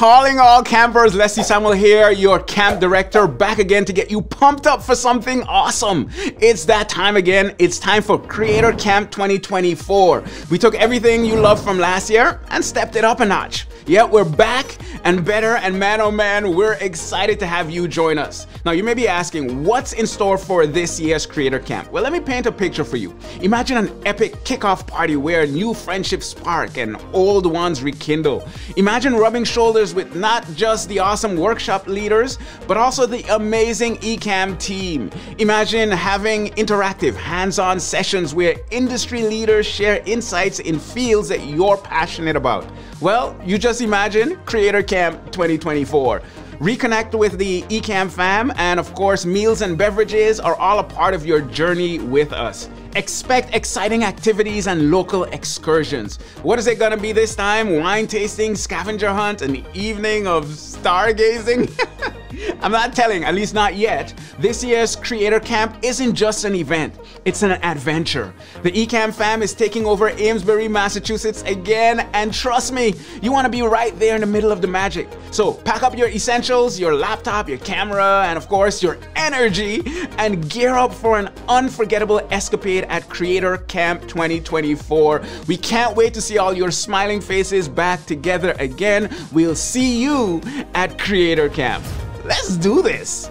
Calling all campers, Leslie Samuel here, your camp director, back again to get you pumped up for something awesome. It's that time again. It's time for Creator Camp 2024. We took everything you loved from last year and stepped it up a notch. Yeah, we're back and better, and man oh man, we're excited to have you join us. Now, you may be asking, what's in store for this year's Creator Camp? Well, let me paint a picture for you. Imagine an epic kickoff party where new friendships spark and old ones rekindle. Imagine rubbing shoulders with not just the awesome workshop leaders, but also the amazing Ecamm team. Imagine having interactive, hands on sessions where industry leaders share insights in fields that you're passionate about. Well, you just imagine Creator Camp 2024. Reconnect with the Ecamm fam, and of course, meals and beverages are all a part of your journey with us. Expect exciting activities and local excursions. What is it gonna be this time? Wine tasting, scavenger hunt, an evening of stargazing? I'm not telling, at least not yet. This year's Creator Camp isn't just an event, it's an adventure. The Ecamm fam is taking over Amesbury, Massachusetts again, and trust me, you want to be right there in the middle of the magic. So pack up your essentials, your laptop, your camera, and of course your energy, and gear up for an unforgettable escapade at Creator Camp 2024. We can't wait to see all your smiling faces back together again. We'll see you at Creator Camp. Let's do this!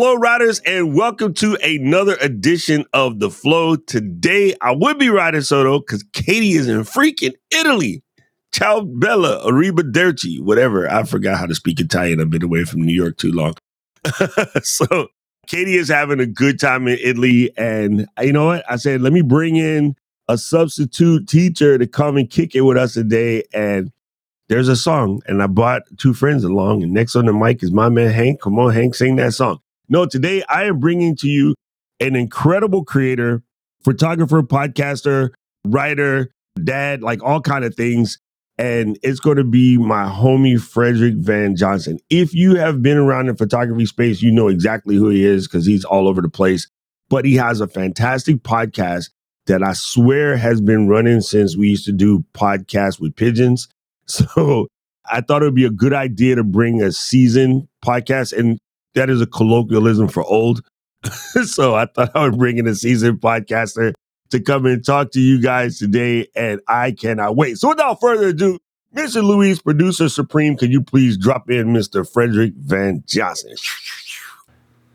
Flow Riders, and welcome to another edition of The Flow. Today, I would be riding solo because Katie is in freaking Italy. Ciao Bella, Arrivederci, whatever. I forgot how to speak Italian. I've been away from New York too long. so, Katie is having a good time in Italy. And uh, you know what? I said, let me bring in a substitute teacher to come and kick it with us today. And there's a song, and I brought two friends along. And next on the mic is my man Hank. Come on, Hank, sing that song. No, today I am bringing to you an incredible creator, photographer, podcaster, writer, dad, like all kind of things. And it's going to be my homie Frederick Van Johnson. If you have been around the photography space, you know exactly who he is because he's all over the place. But he has a fantastic podcast that I swear has been running since we used to do podcasts with pigeons. So I thought it would be a good idea to bring a season podcast. And that is a colloquialism for old. so I thought I would bring in a seasoned podcaster to come and talk to you guys today, and I cannot wait. So without further ado, Mr. Luis, producer supreme, can you please drop in Mr. Frederick Van Johnson?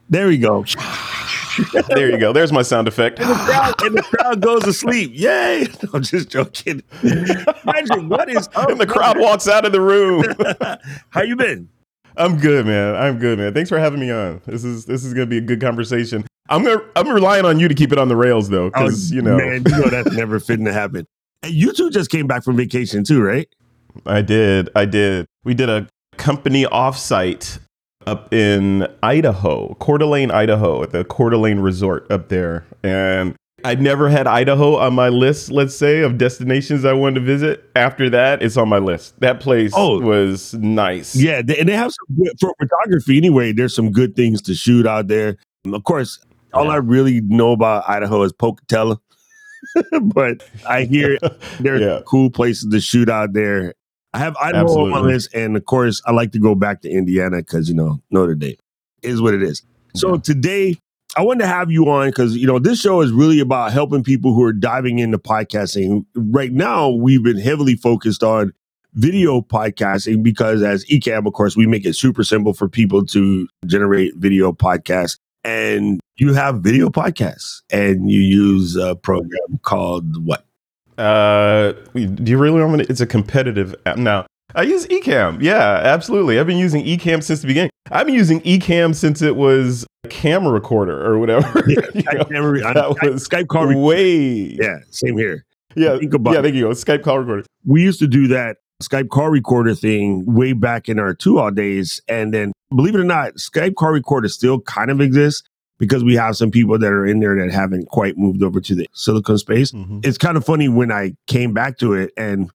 There we go. there you go. There's my sound effect. And the crowd, and the crowd goes to sleep. Yay! I'm just joking. Frederick, what is up? And the crowd walks out of the room. How you been? I'm good, man. I'm good, man. Thanks for having me on. This is this is gonna be a good conversation. I'm gonna I'm relying on you to keep it on the rails though, because oh, you know, man, you know that's never fitting to happen. And you two just came back from vacation too, right? I did. I did. We did a company offsite up in Idaho, Coeur d'Alene, Idaho, at the Coeur d'Alene Resort up there, and I'd never had Idaho on my list, let's say, of destinations I wanted to visit. After that, it's on my list. That place oh, was nice. Yeah, and they have some good, for photography anyway. There's some good things to shoot out there. Of course, all yeah. I really know about Idaho is Pocatello, but I hear there's yeah. cool places to shoot out there. I have Idaho Absolutely. on my list, and of course, I like to go back to Indiana because you know Notre Dame is what it is. So yeah. today I wanted to have you on because you know this show is really about helping people who are diving into podcasting. Right now, we've been heavily focused on video podcasting because as Ecamm, of course, we make it super simple for people to generate video podcasts. And you have video podcasts, and you use a program called what? Uh, do you really want me to? It's a competitive app now. I use Ecamm. Yeah, absolutely. I've been using Ecamm since the beginning. I've been using Ecamm since it was a camera recorder or whatever. Yeah, know, that was Skype call way. Yeah, same here. Yeah, think about yeah. Thank you. go. Skype call recorder. We used to do that Skype call recorder thing way back in our two all days. And then believe it or not, Skype call recorder still kind of exists because we have some people that are in there that haven't quite moved over to the silicon space. Mhm. It's kind of funny when I came back to it. And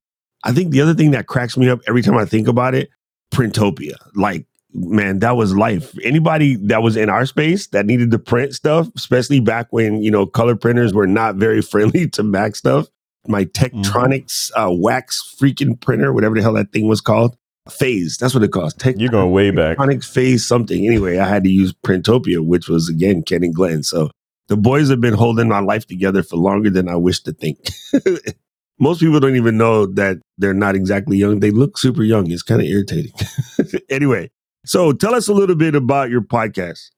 I think the other thing that cracks me up every time I think about it, Printopia. Like, man, that was life. Anybody that was in our space that needed to print stuff, especially back when, you know, color printers were not very friendly to Mac stuff. My Tektronix uh, wax freaking printer, whatever the hell that thing was called, Phase. That's what it calls. Tech You're going way back. Tektronix Phase something. Anyway, I had to use Printopia, which was again Ken and Glen. So the boys have been holding my life together for longer than I wish to think. Most people don't even know that they're not exactly young. They look super young. It's kind of irritating. anyway, so tell us a little bit about your podcast.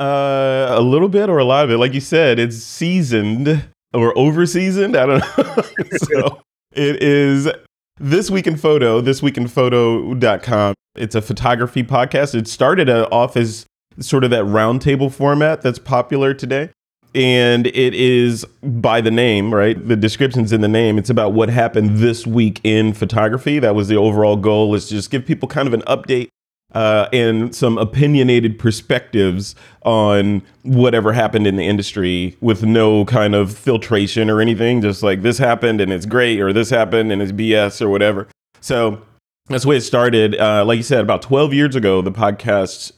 Uh, a little bit or a lot of it. Like you said, it's seasoned or over seasoned. I don't know. so it is This Week in Photo, thisweekinphoto.com. It's a photography podcast. It started uh, off as sort of that roundtable format that's popular today. And it is by the name, right? The description's in the name. It's about what happened this week in photography. That was the overall goal is just give people kind of an update uh, and some opinionated perspectives on whatever happened in the industry with no kind of filtration or anything. Just like this happened and it's great, or this happened and it's BS or whatever. So that's the way it started. Uh, like you said, about 12 years ago, the podcast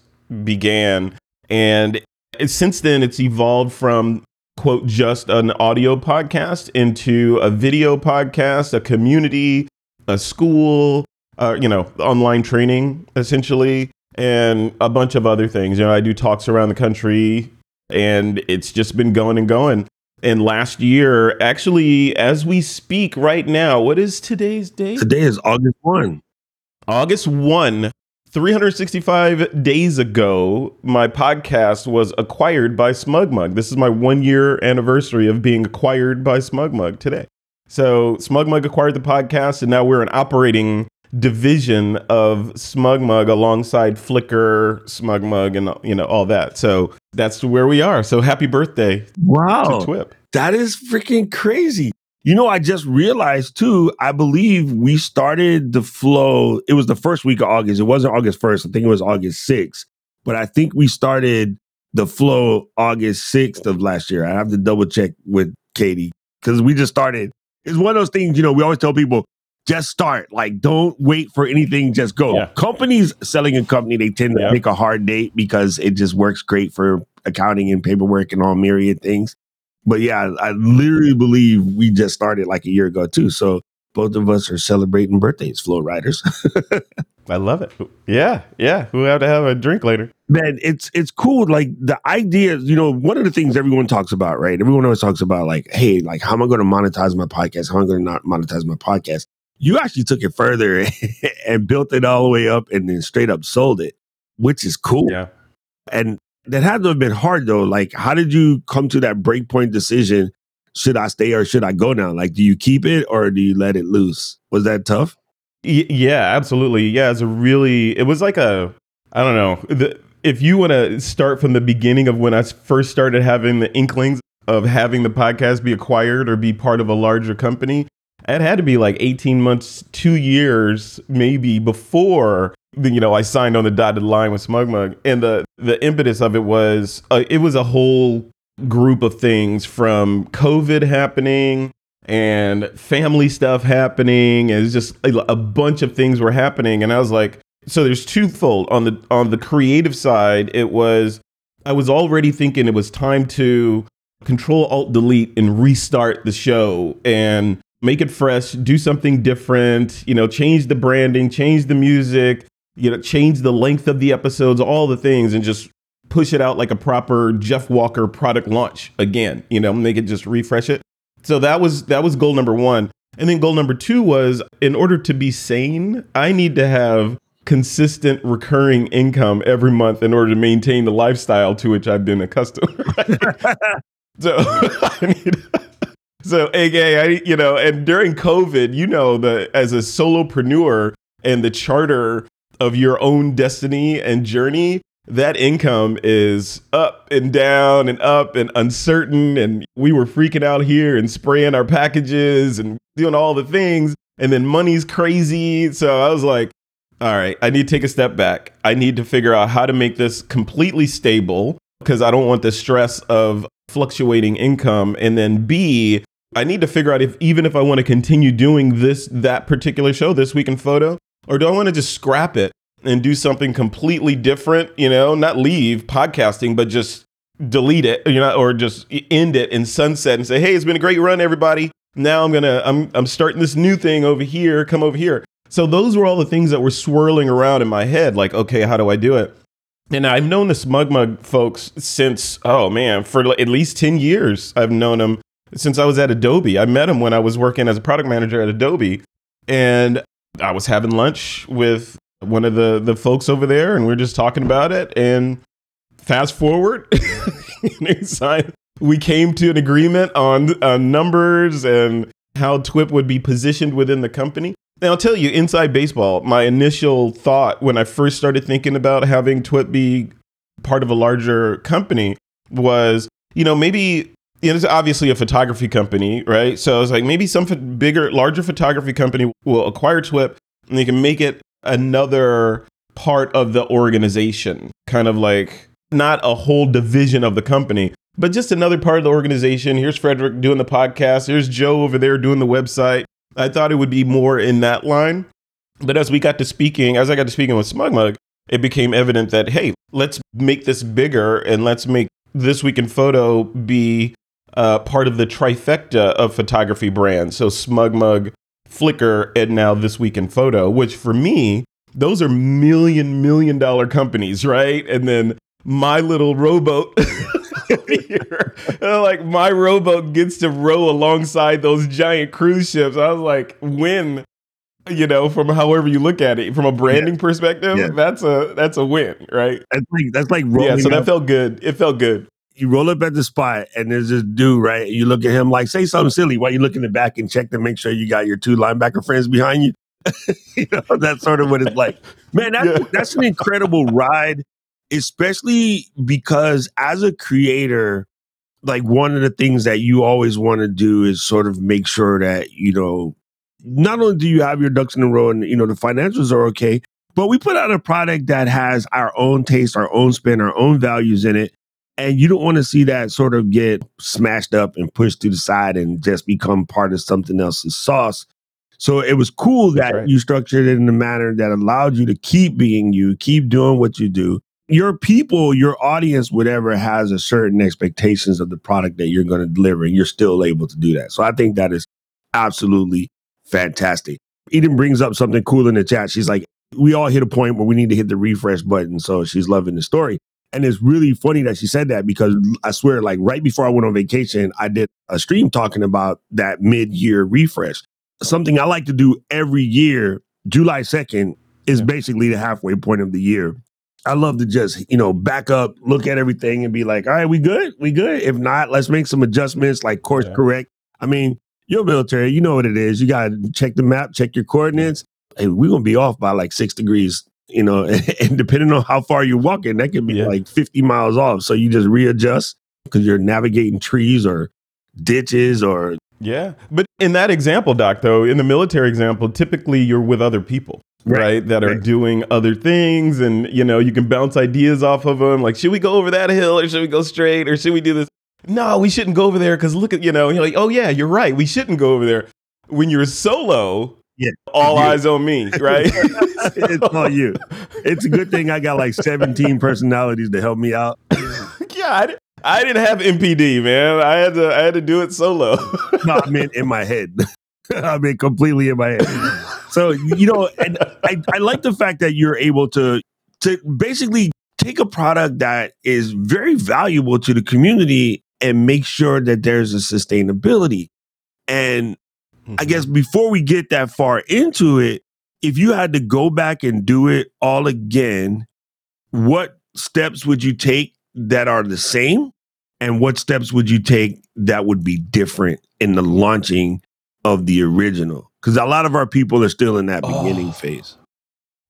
began. And since then, it's evolved from quote just an audio podcast into a video podcast, a community, a school, uh, you know, online training essentially, and a bunch of other things. You know, I do talks around the country, and it's just been going and going. And last year, actually, as we speak right now, what is today's date? Today is August 1. August 1, 365 days ago, my podcast was acquired by SmugMug. This is my one year anniversary of being acquired by SmugMug today. So, SmugMug acquired the podcast, and now we're an operating division of SmugMug alongside Flickr, SmugMug, and you know all that. So that's where we are. So happy birthday Wow. to Twip. That is freaking crazy. You know, I just realized too, I believe we started the flow. It was the first week of August. It wasn't August 1st. I think it was August 6th. But I think we started the flow August 6th of last year. I have to double check with Katie because we just started. It's one of those things, you know, we always tell people just start. Like, don't wait for anything, just go. Yeah. Companies selling a company, they tend to Yeah. pick a hard date because it just works great for accounting and paperwork and all myriad things. But yeah, I literally believe we just started like a year ago too. So both of us are celebrating birthdays, Flow Riders. I love it. Yeah, yeah. We'll have to have a drink later. Man, it's it's cool. Like the idea, you know, one of the things everyone talks about, right? Everyone always talks about like, hey, like how am I going to monetize my podcast? How am I going to not monetize my podcast? You actually took it further and built it all the way up and then straight up sold it, which is cool. Yeah. And that had to have been hard though. Like, how did you come to that breakpoint decision? Should I stay or should I go now? Like, do you keep it or do you let it loose? Was that tough? Y- yeah, absolutely. Yeah, it's a really. It was like a. I don't know. The, if you want to start from the beginning of when I first started having the inklings of having the podcast be acquired or be part of a larger company, it had to be like 18 months, two years, maybe before you know I signed on the dotted line with Smug Mug, and the the impetus of it was uh, it was a whole group of things from COVID happening and family stuff happening. And it's just a, a bunch of things were happening. And i was like so there's twofold. On the on the creative side it was i was already thinking it was time to control alt delete and restart the show and make it fresh do something different you know change the branding change the music you know change the length of the episodes all the things and just push it out like a proper jeff walker product launch again you know make it just refresh it. So that was that was goal number one. And then goal number two was in order to be sane i need to have consistent recurring income every month in order to maintain the lifestyle to which i've been accustomed so i need so aka I, you know and during covid you know the as a solopreneur and the charter of your own destiny and journey that income is up and down and up and uncertain and we were freaking out here and spraying our packages and doing all the things and then money's crazy. So I was like, all right, I need to take a step back. I need to figure out how to make this completely stable because I don't want the stress of fluctuating income. And then B, I need to figure out if even if I want to continue doing this, that particular show, This Week in Photo, or do I want to just scrap it and do something completely different, you know, not leave podcasting, but just delete it, you know, or just end it in sunset and say, hey, it's been a great run, everybody. Now I'm gonna I'm I'm starting this new thing over here, come over here. So those were all the things that were swirling around in my head, like, okay, how do I do it? And I've known the Smug Mug folks since, oh man, for at least 10 years. I've known them since I was at Adobe. I met him when I was working as a product manager at Adobe. And I was having lunch with one of the, the folks over there, and we are just talking about it. And fast forward, we came to an agreement on, on numbers and how TWIP would be positioned within the company. And I'll tell you, inside baseball, my initial thought when I first started thinking about having TWIP be part of a larger company was, you know, maybe know, it's obviously a photography company, right? So I was like, maybe some bigger, larger photography company will acquire TWIP and they can make it another part of the organization, kind of like not a whole division of the company, but just another part of the organization. Here's Frederick doing the podcast. Here's Joe over there doing the website. I thought it would be more in that line. But as we got to speaking, as I got to speaking with Smug Mug, it became evident that, hey, let's make this bigger and let's make This Week in Photo be uh, part of the trifecta of photography brands. So Smug Mug, Flickr, and now This Week in Photo, which for me, those are million, million dollar companies, right? And then my little rowboat here. like my rowboat gets to row alongside those giant cruise ships. I was like, win, you know, from however you look at it, from a branding yeah. perspective, yeah. that's a that's a win, right? That's like that's like yeah. So that felt good. It felt good. You roll up at the spot and there's this dude, right? You look at him like, say something silly while you look in the back and check to make sure you got your two linebacker friends behind you. you know, that's sort of what it's like. Man, that's, yeah. that's an incredible ride especially because as a creator, like one of the things that you always want to do is sort of make sure that, you know, not only do you have your ducks in a row and, you know, the financials are okay, but we put out a product that has our own taste, our own spin, our own values in it. And you don't want to see that sort of get smashed up and pushed to the side and just become part of something else's sauce. So it was cool that right. you structured it in a manner that allowed you to keep being you, keep doing what you do, your people, your audience, whatever, has a certain expectations of the product that you're going to deliver, and you're still able to do that. So I think that is absolutely fantastic. Eden brings up something cool in the chat. She's like, we all hit a point where we need to hit the refresh button. So she's loving the story. And it's really funny that she said that because I swear, like right before I went on vacation, I did a stream talking about that mid year refresh. Something I like to do every year, July 2nd, is basically the halfway point of the year. I love to just, you know, back up, look at everything and be like, all right, we good? We good? If not, let's make some adjustments, like course yeah. correct. I mean, you're military, you know what it is. You got to check the map, check your coordinates. Hey, we're going to be off by like six degrees, you know, and depending on how far you're walking, that could be yeah. like 50 miles off. So you just readjust because you're navigating trees or ditches or. Yeah. But in that example, Doc, though, in the military example, typically you're with other people right, right that are right. doing other things and you know you can bounce ideas off of them like should we go over that hill or should we go straight or should we do this no we shouldn't go over there because look at you know you're like oh yeah you're right we shouldn't go over there when you're solo yeah, all you. eyes on me, right? it's on you. It's a good thing I got like 17 personalities to help me out. yeah, I, I, didn't have MPD, man. I had to I had to do it solo. no, I mean in my head. I mean completely in my head so you know, and I, I like the fact that you're able to to basically take a product that is very valuable to the community and make sure that there's a sustainability. And mm-hmm. I guess before we get that far into it, if you had to go back and do it all again, what steps would you take that are the same? And what steps would you take that would be different in the launching of the original? Because a lot of our people are still in that beginning oh. phase.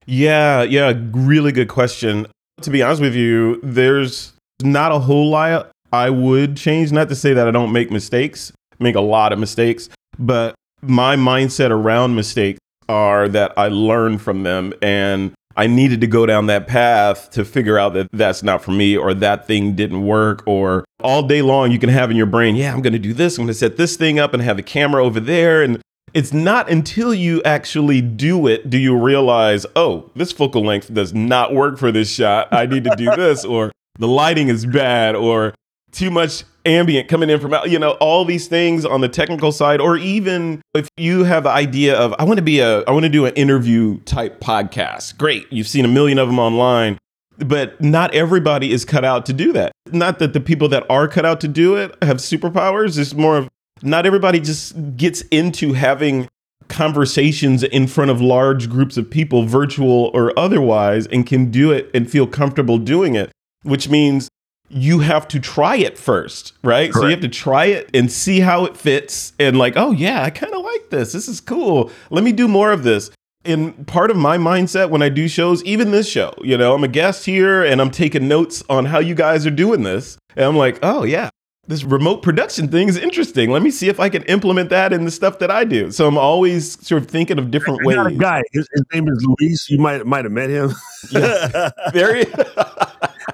Yeah, yeah, really good question. To be honest with you, there's not a whole lot I would change. Not to say that I don't make mistakes, make a lot of mistakes, but my mindset around mistakes are that I learn from them and I needed to go down that path to figure out that that's not for me or that thing didn't work or all day long you can have in your brain, yeah, I'm going to do this, I'm going to set this thing up and have the camera over there and it's not until you actually do it do you realize, oh, this focal length does not work for this shot. I need to do this or the lighting is bad or too much ambient coming in from out, you know, all these things on the technical side, or even if you have the idea of, I want to be a, I want to do an interview type podcast. Great. You've seen a million of them online, but not everybody is cut out to do that. Not that the people that are cut out to do it have superpowers. It's more of not everybody just gets into having conversations in front of large groups of people, virtual or otherwise, and can do it and feel comfortable doing it, which means you have to try it first, right? Correct. So you have to try it and see how it fits and like, oh yeah, I kind of like this. This is cool. Let me do more of this. And part of my mindset when I do shows, even this show, you know, I'm a guest here and I'm taking notes on how you guys are doing this. And I'm like, oh yeah, this remote production thing is interesting. Let me see if I can implement that in the stuff that I do. So I'm always sort of thinking of different ways. a guy. His, his, name is Luis. You might might have met him. Yeah. Very.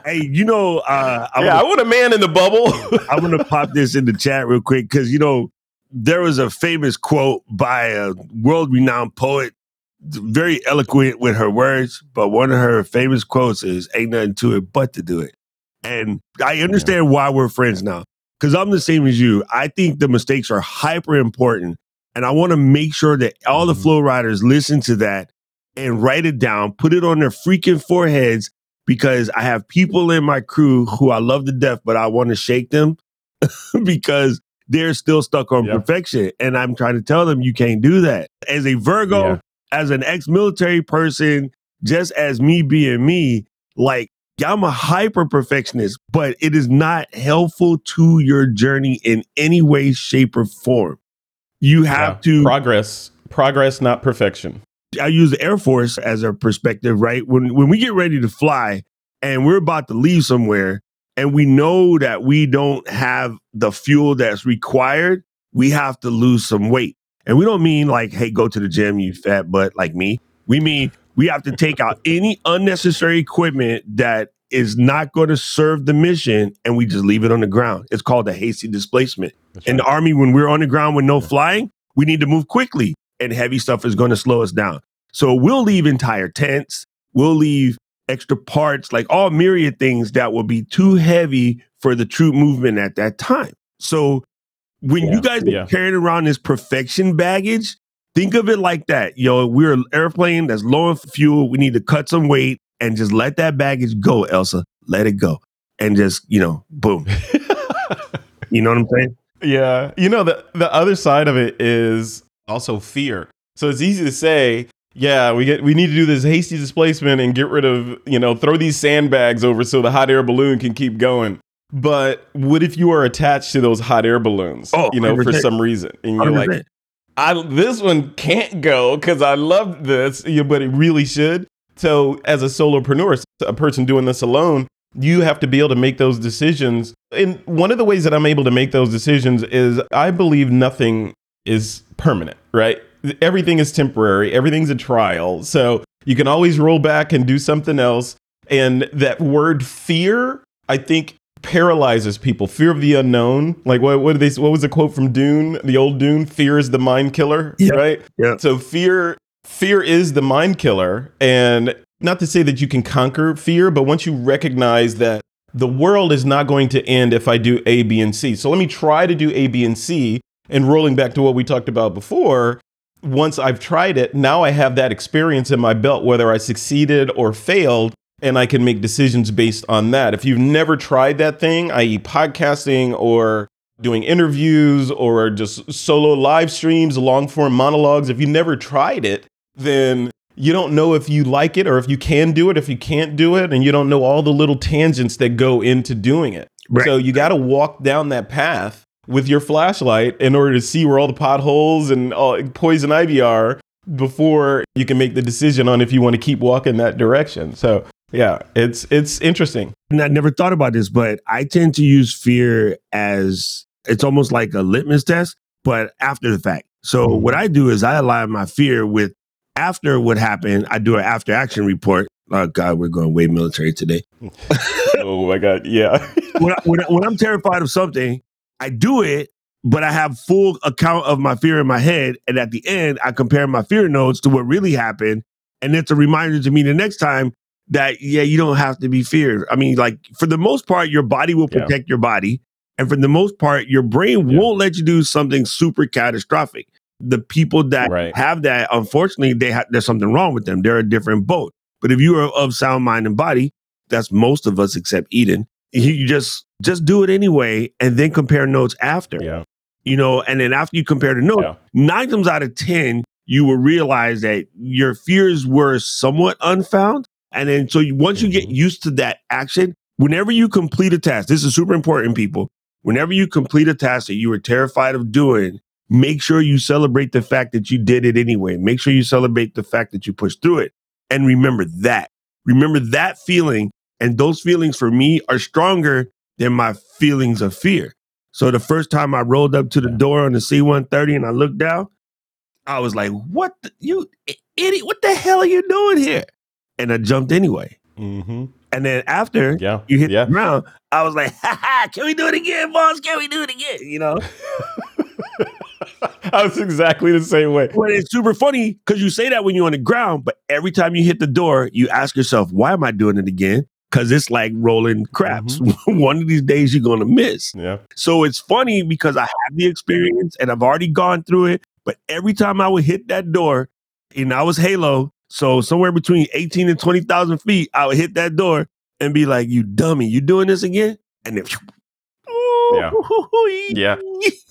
hey, you know, uh, I yeah, I want a man in the bubble. I'm gonna pop this in the chat real quick because you know there was a famous quote by a world-renowned poet, very eloquent with her words, but one of her famous quotes is "Ain't nothing to it but to do it." And I understand why we're friends now because I'm the same as you. I think the mistakes are hyper important, and I want to make sure that all the mm-hmm. flow riders listen to that and write it down, put it on their freaking foreheads, because I have people in my crew who I love to death, but I want to shake them because they're still stuck on perfection. And I'm trying to tell them you can't do that. As a Virgo, yeah. as an ex military person, just as me being me, like I'm a hyper perfectionist, but it is not helpful to your journey in any way, shape, or form. You have yeah. to progress, progress, not perfection. I use the Air Force as a perspective, right? When when we get ready to fly and we're about to leave somewhere and we know that we don't have the fuel that's required, we have to lose some weight. And we don't mean like, hey, go to the gym, you fat butt like me. We mean we have to take out any unnecessary equipment that is not going to serve the mission and we just leave it on the ground. It's called a hasty displacement. Right. In the army, when we're on the ground with no flying, we need to move quickly and heavy stuff is going to slow us down. So we'll leave entire tents, we'll leave extra parts, like all myriad things that will be too heavy for the troop movement at that time. So when yeah, you guys yeah. are carrying around this perfection baggage, think of it like that. Yo, we're an airplane that's low on fuel. We need to cut some weight and just let that baggage go, Elsa. Let it go. And just, you know, boom. you know what I'm saying? Yeah. You know, the the other side of it is also fear. So it's easy to say, yeah, we get we need to do this hasty displacement and get rid of, you know, throw these sandbags over so the hot air balloon can keep going. But what if you are attached to those hot air balloons, oh, you know, 100%. for some reason, and you're 100%. like, I this one can't go because I love this, but it really should. So, as a solopreneur, a person doing this alone, you have to be able to make those decisions. And one of the ways that I'm able to make those decisions is I believe nothing is permanent, right? Everything is temporary, everything's a trial. So you can always roll back and do something else. And that word fear, I think, paralyzes people. Fear of the unknown. Like what what did they what was the quote from Dune? The old Dune, fear is the mind killer, yeah. right? Yeah. So fear fear is the mind killer and not to say that you can conquer fear, but once you recognize that the world is not going to end if I do A, B, and C. So let me try to do A, B, and C. And rolling back to what we talked about before, once I've tried it, now I have that experience in my belt, whether I succeeded or failed, and I can make decisions based on that. If you've never tried that thing, i.e., podcasting or doing interviews or just solo live streams, long form monologues, if you never tried it, then you don't know if you like it or if you can do it, if you can't do it, and you don't know all the little tangents that go into doing it. Right. So you got to walk down that path with your flashlight in order to see where all the potholes and all, poison ivy are before you can make the decision on if you want to keep walking that direction. So yeah, it's it's interesting. And I never thought about this, but I tend to use fear as it's almost like a litmus test, but after the fact. So hmm. what I do is I align my fear with after what happened. I do an after action report. Oh God, we're going way military today. oh my god, yeah. when, I, when, I- when I'm terrified of something, I do it, but I have full account of my fear in my head, and at the end, I compare my fear notes to what really happened, and it's a reminder to me the next time that yeah, you don't have to be feared. I mean, like for the most part, your body will Yeah. protect your body, and for the most part, your brain Yeah. won't let you do something super catastrophic. The people that Right. have that, unfortunately, they ha- there's something wrong with them. They're a different boat. But if you are of sound mind and body, that's most of us except Eden. You you just just do it anyway, and then compare notes after. Yeah. You know, and then after you compare the notes, Yeah. nine times out of ten, you will realize that your fears were somewhat unfound. And then so you, once you get Mhm. used to that action, whenever you complete a task, this is super important, people. Whenever you complete a task that you were terrified of doing, make sure you celebrate the fact that you did it anyway. Make sure you celebrate the fact that you pushed through it. And remember that. Remember that feeling. And those feelings for me are stronger than my feelings of fear. So the first time I rolled up to the door on the C 130 and I looked down, I was like, what the, you idiot, what the hell are you doing here? And I jumped anyway. hmm And then after Yeah. you hit yeah. the ground, I was like, ha ha, can we do it again, boss? Can we do it again? You know? I was exactly the same way. But it's super funny because you say that when you're on the ground, but every time you hit the door, you ask yourself, why am I doing it again? Because it's like rolling craps. One of these days you're going to miss. Yeah. So it's funny because I have the experience and I've already gone through it. But every time I would hit that door, and I was Halo, so somewhere between 18 and 20,000 feet, I would hit that door and be like, you dummy, you doing this again? And then, Yeah. Yeah.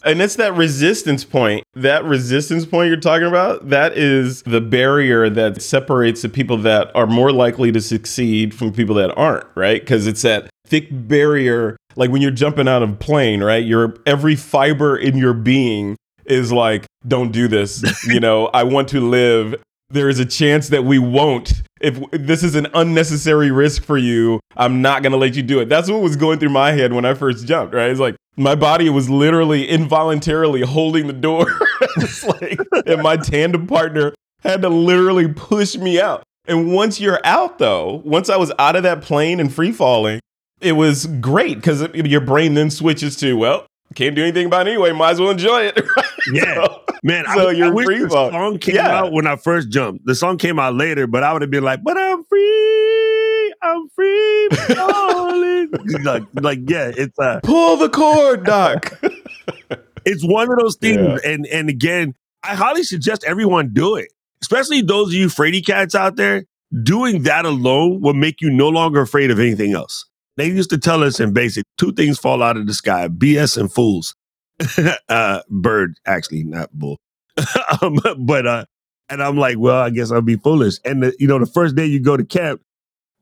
And it's that resistance point. That resistance point you're talking about, that is the barrier that separates the people that are more likely to succeed from people that aren't, right? Because it's that thick barrier. Like when you're jumping out of a plane, right? Your every fiber in your being is like, don't do this. you know, I want to live. There is a chance that we won't. If this is an unnecessary risk for you, I'm not going to let you do it. That's what was going through my head when I first jumped, right? It's like my body was literally involuntarily holding the door. like, and my tandem partner had to literally push me out. And once you're out, though, once I was out of that plane and free falling, it was great because your brain then switches to, well, can't do anything about it anyway. Might as well enjoy it. Yeah. So- Man, So I, you're I wish free the song came Yeah. out when I first jumped. The song came out later, but I would have been like, "But I'm free, I'm free, falling." like, like, yeah, it's uh, Pull the cord, Doc. it's one of those things. Yeah. And and again, I highly suggest everyone do it, especially those of you fraidy cats out there. Doing that alone will make you no longer afraid of anything else. They used to tell us in basic two things fall out of the sky: BS and fools. uh, bird, actually, not bull. um, but uh, and I'm like, well, I guess I'll be foolish. And the, you know, the first day you go to camp,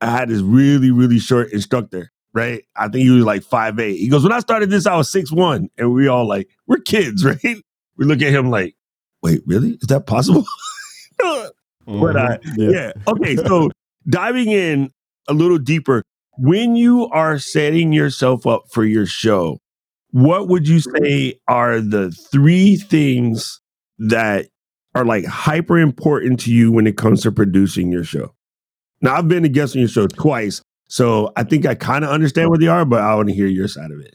I had this really, really short instructor. Right, I think he was like five eight. He goes, when I started this, I was six one, and we all like, we're kids, right? We look at him like, wait, really? Is that possible? But uh, Mhm. yeah. Okay. So diving in a little deeper, when you are setting yourself up for your show, what would you say are the three things that are like hyper important to you when it comes to producing your show? Now, I've been a guest on your show twice, so I think I kind of understand what they are, but I want to hear your side of it.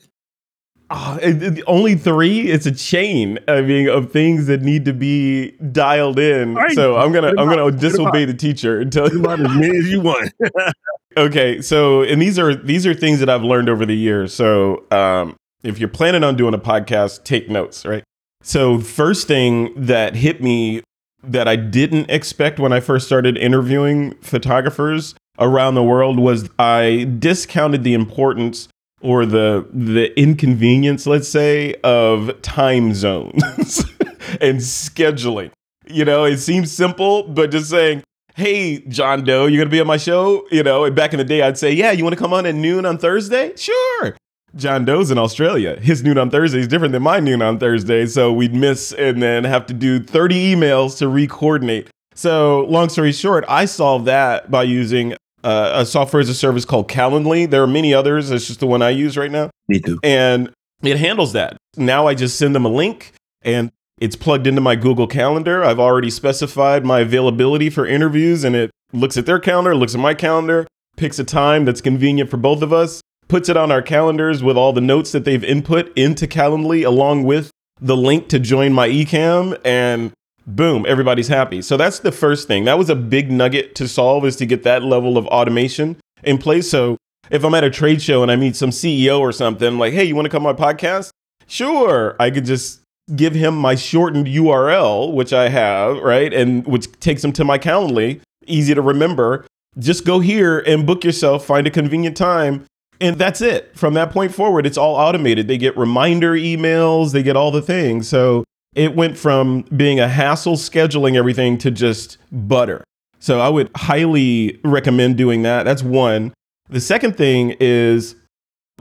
Ah, it- it- only three. It's a chain. I mean, of things that need to be dialed in. Right. So I'm gonna I'm gonna out. Put 'em disobey the teacher and tell You want as many as you want. Okay, so and these are these are things that I've learned over the years. So um, if you're planning on doing a podcast, take notes, right? So first thing that hit me that I didn't expect when I first started interviewing photographers around the world was I discounted the importance or the the inconvenience, let's say, of time zones and scheduling. You know, it seems simple, but just saying, hey, John Doe, you're gonna be on my show? You know, back in the day, I'd say, yeah, you wanna come on at noon on Thursday? Sure. John Doe's in Australia. His noon on Thursday is different than my noon on Thursday. So we'd miss and then have to do 30 emails to re coordinate. So, long story short, I solved that by using uh, a software as a service called Calendly. There are many others. It's just the one I use right now Me too. and it handles that. Now I just send them a link and It's plugged into my Google Calendar. I've already specified my availability for interviews, and it looks at their calendar, looks at my calendar, picks a time that's convenient for both of us, puts it on our calendars with all the notes that they've input into Calendly, along with the link to join my Ecamm and boom, everybody's happy. So that's the first thing. That was a big nugget to solve is to get that level of automation in place. So if I'm at a trade show and I meet some CEO or something, like, hey, you want to come on my podcast? Sure. I could just give him my shortened URL, which I have, right? And which takes him to my Calendly, easy to remember. Just go here and book yourself, find a convenient time. And that's it. From that point forward, it's all automated. They get reminder emails, they get all the things. So it went from being a hassle scheduling everything to just butter. So I would highly recommend doing that. That's one. The second thing is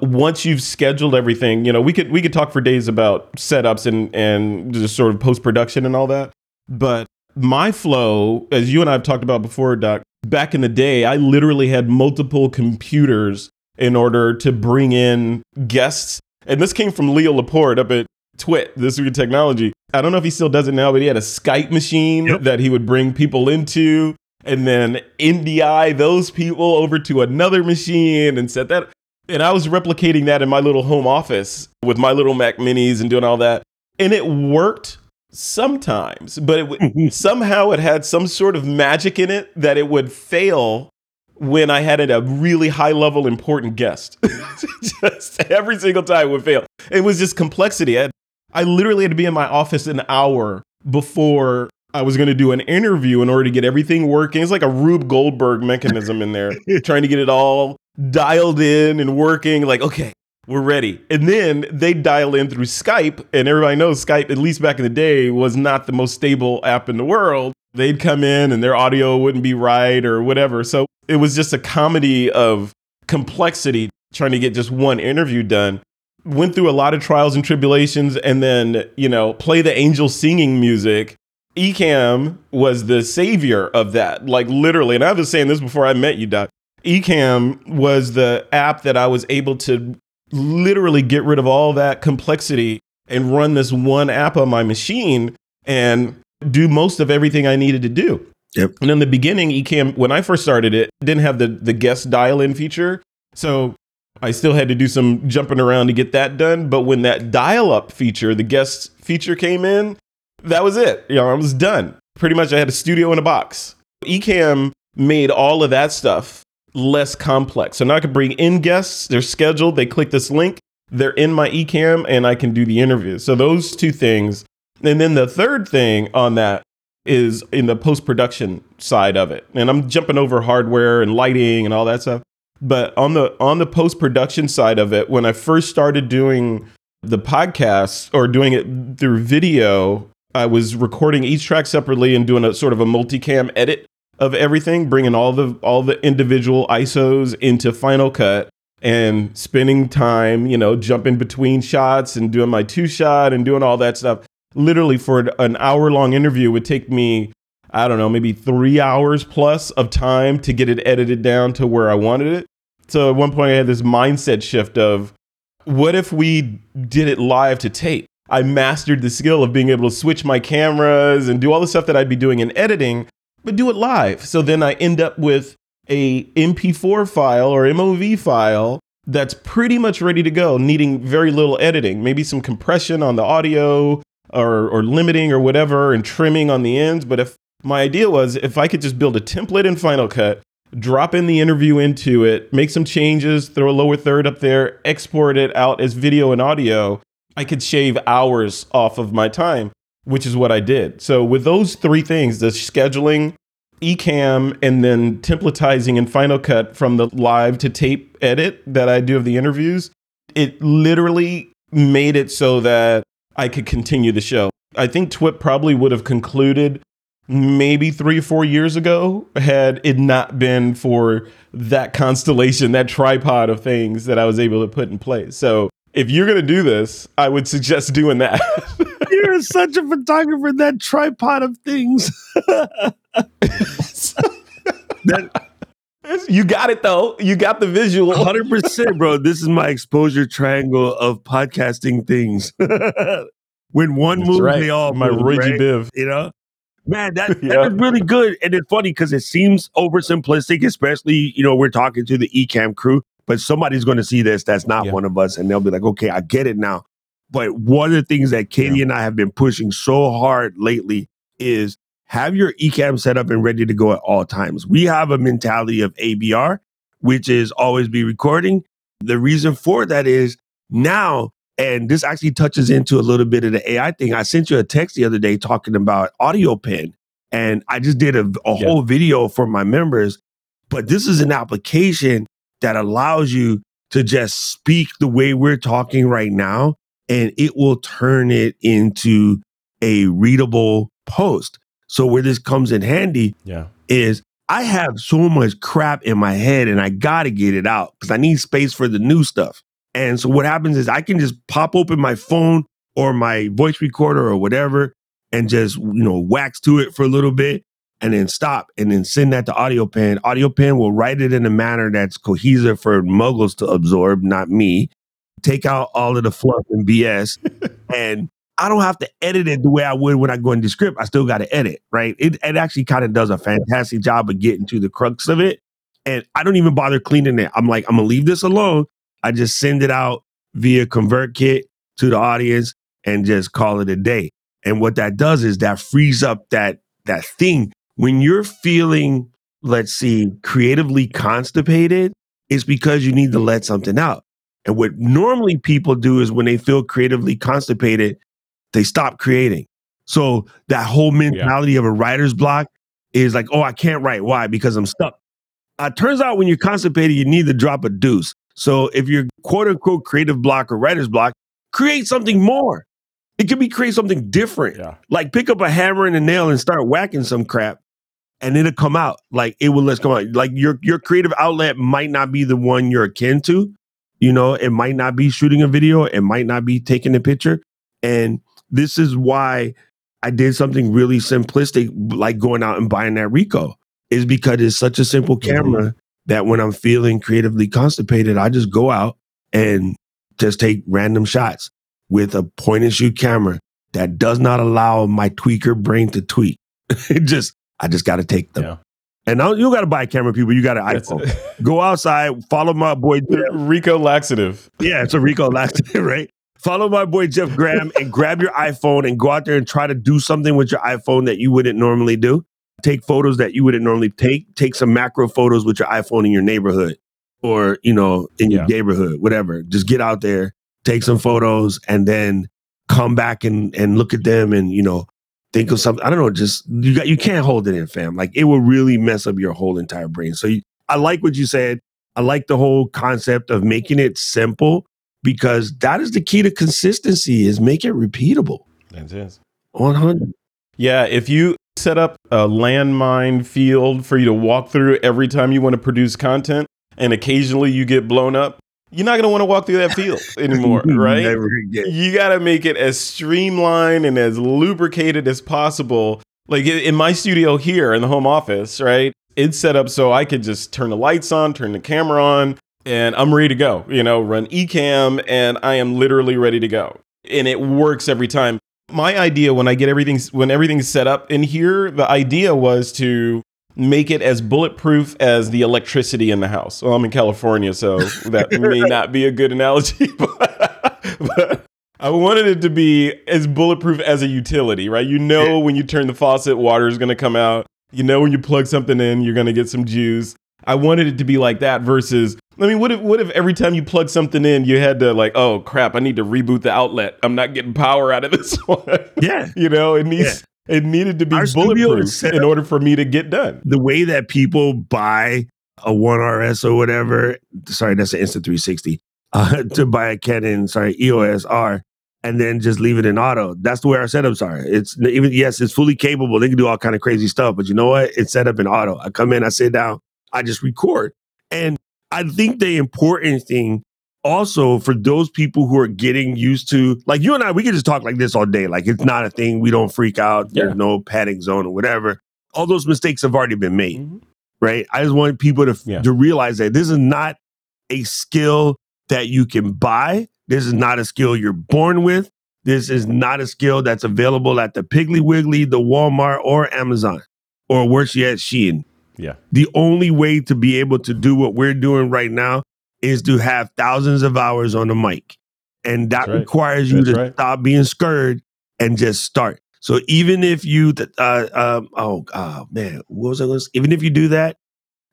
once you've scheduled everything, you know, we could we could talk for days about setups and and just sort of post production and all that. But my flow, as you and I have talked about before, Doc, back in the day, I literally had multiple computers in order to bring in guests. And this came from Leo Laporte up at Twit, this week technology. I don't know if he still does it now, but he had a Skype machine yep. that he would bring people into and then NDI those people over to another machine and set that. And I was replicating that in my little home office with my little Mac minis and doing all that. And it worked sometimes, but it w- somehow it had some sort of magic in it that it would fail when I had a really high level important guest. just every single time would fail. It was just complexity. I, I literally had to be in my office an hour before I was going to do an interview in order to get everything working. It's like a Rube Goldberg mechanism in there, trying to get it all dialed in and working. Like, okay, we're ready. And then they dial in through Skype, and everybody knows Skype, at least back in the day, was not the most stable app in the world. They'd come in and their audio wouldn't be right or whatever. So it was just a comedy of complexity trying to get just one interview done. Went through a lot of trials and tribulations, and then, you know, play the angel singing music Ecamm was the savior of that. Like literally, and I was saying this before I met you, Doc. Ecamm was the app that I was able to literally get rid of all that complexity and run this one app on my machine and do most of everything I needed to do. Yep. And in the beginning, Ecamm, when I first started it, didn't have the the guest dial in feature. So I still had to do some jumping around to get that done. But when that dial up feature, the guest feature came in, that was it. You know, I was done. Pretty much, I had a studio in a box. Ecamm made all of that stuff less complex. So now I can bring in guests. They're scheduled. They click this link. They're in my Ecamm, and I can do the interview. So those two things. And then the third thing on that is in the post production side of it. And I'm jumping over hardware and lighting and all that stuff. But on the on the post production side of it, when I first started doing the podcast or doing it through video, I was recording each track separately and doing a sort of a multicam edit of everything, bringing all the all the individual ISOs into Final Cut and spending time, you know, jumping between shots and doing my two shot and doing all that stuff. Literally for an hour long interview would take me, I don't know, maybe three hours plus of time to get it edited down to where I wanted it. So at one point I had this mindset shift of what if we did it live to tape? I mastered the skill of being able to switch my cameras and do all the stuff that I'd be doing in editing, but do it live. So then I end up with a MP4 file or MOV file that's pretty much ready to go, needing very little editing, maybe some compression on the audio or, or limiting or whatever and trimming on the ends. But if my idea was if I could just build a template in Final Cut, drop in the interview into it, make some changes, throw a lower third up there, export it out as video and audio, I could shave hours off of my time, which is what I did. So with those three things, the scheduling, Ecamm, and then templatizing in Final Cut from the live to tape edit that I do of the interviews, it literally made it so that I could continue the show. I think TWIP probably would have concluded maybe three or four years ago had it not been for that constellation, that tripod of things that I was able to put in place. So if you're gonna do this, I would suggest doing that. you're such a photographer. That tripod of things. that, you got it though. You got the visual. Hundred percent, bro. This is my exposure triangle of podcasting things. when one That's moves, right. they all My move, G. right? Biv. You know, man, that Yeah. that is really good, and it's funny because it seems oversimplistic, especially you know we're talking to the Ecamm crew, but somebody's going to see this that's not Yeah. one of us, and they'll be like, okay, I get it now. But one of the things that Katie and I have been pushing so hard lately is have your Ecamm set up and ready to go at all times. We have a mentality of ABR, which is always be recording. The reason for that is now, and this actually touches into a little bit of the AI thing. I sent you a text the other day talking about AudioPen, and I just did a, a Yeah. whole video for my members. But this is an application that allows you to just speak the way we're talking right now, and it will turn it into a readable post. So, where this comes in handy Yeah. is I have so much crap in my head and I got to get it out because I need space for the new stuff. And so what happens is I can just pop open my phone or my voice recorder or whatever and just, you know, wax to it for a little bit and then stop and then send that to AudioPen. Audio Pen will write it in a manner that's cohesive for muggles to absorb, not me. Take out all of the fluff and BS and I don't have to edit it the way I would when I go into script. I still got to edit, right? It, it actually kind of does a fantastic job of getting to the crux of it. And I don't even bother cleaning it. I'm like, I'm gonna leave this alone. I just send it out via ConvertKit to the audience and just call it a day. And what that does is that frees up that that thing when you're feeling, let's see, creatively constipated. It's because you need to let something out. And what normally people do is when they feel creatively constipated, they stop creating. So that whole mentality of a writer's block is like, oh, I can't write. Why? Because I'm stuck. Uh, turns out when you're constipated, you need to drop a deuce. So if you're quote unquote creative block or writer's block, create something more. It could be create something different. Yeah. Like pick up a hammer and a nail and start whacking some crap, and it'll come out. Like it will let's come out. Like your your creative outlet might not be the one you're akin to. You know, it might not be shooting a video, it might not be taking a picture. And this is why I did something really simplistic, like going out and buying that Ricoh, is because it's such a simple mm-hmm. camera that when I'm feeling creatively constipated, I just go out and just take random shots with a point and shoot camera that does not allow my tweaker brain to tweak. it just, I just got to take them. Yeah. And now you got to buy a camera, people. You got an iPhone. Go outside, follow my boy. Rico laxative. Yeah, it's a Rico Laxative, right? Follow my boy Jeff Graham and grab your iPhone and go out there and try to do something with your iPhone that you wouldn't normally do. Take photos that you wouldn't normally take. Take some macro photos with your iPhone in your neighborhood or, you know, in your Yeah. neighborhood, whatever. Just get out there, take some photos, and then come back and, and look at them and, you know, think of something. I don't know, just you got you can't hold it in, fam. Like it will really mess up your whole entire brain. So you, I like what you said. I like the whole concept of making it simple because that is the key to consistency is make it repeatable. That's it. 100. Yeah, if you set up a landmine field for you to walk through every time you want to produce content and occasionally you get blown up, you're not going to want to walk through that field anymore, right? Never again. You got to make it as streamlined and as lubricated as possible. Like in my studio here in the home office, right? It's set up so I could just turn the lights on, turn the camera on, and I'm ready to go. You know, run Ecamm, and I am literally ready to go. And it works every time. My idea when I get everything when everything's set up in here, the idea was to make it as bulletproof as the electricity in the house. Well, I'm in California, so that may not be a good analogy, but, but I wanted it to be as bulletproof as a utility, right? You know, when you turn the faucet, water is going to come out. You know, when you plug something in, you're going to get some juice. I wanted it to be like that versus, I mean, what if, what if every time you plug something in, you had to, like, oh crap, I need to reboot the outlet. I'm not getting power out of this one. Yeah. you know, it needs, it needed to be Our bulletproof in order for me to get done. The way that people buy a 1RS or whatever, sorry, that's an Insta 360, uh, to buy a Canon, sorry, EOS R, and then just leave it in auto. That's the way our setups are. It's even, yes, it's fully capable. They can do all kind of crazy stuff, but you know what? It's set up in auto. I come in, I sit down, I just record. And I think the important thing also for those people who are getting used to like you and I, we can just talk like this all day. Like it's not a thing. We don't freak out. There's no panic zone or whatever. All those mistakes have already been made, Mhm. right? I just want people to Yeah. to realize that this is not a skill that you can buy. This is not a skill you're born with. This is not a skill that's available at the Piggly Wiggly, the Walmart, or Amazon, or worse yet, Shein. Yeah. The only way to be able to do what we're doing right now is to have thousands of hours on the mic. And that right. requires you That's to right. stop being scared and just start. So even if you, th- uh, um, oh, oh man, what was I going to say? Even if you do that,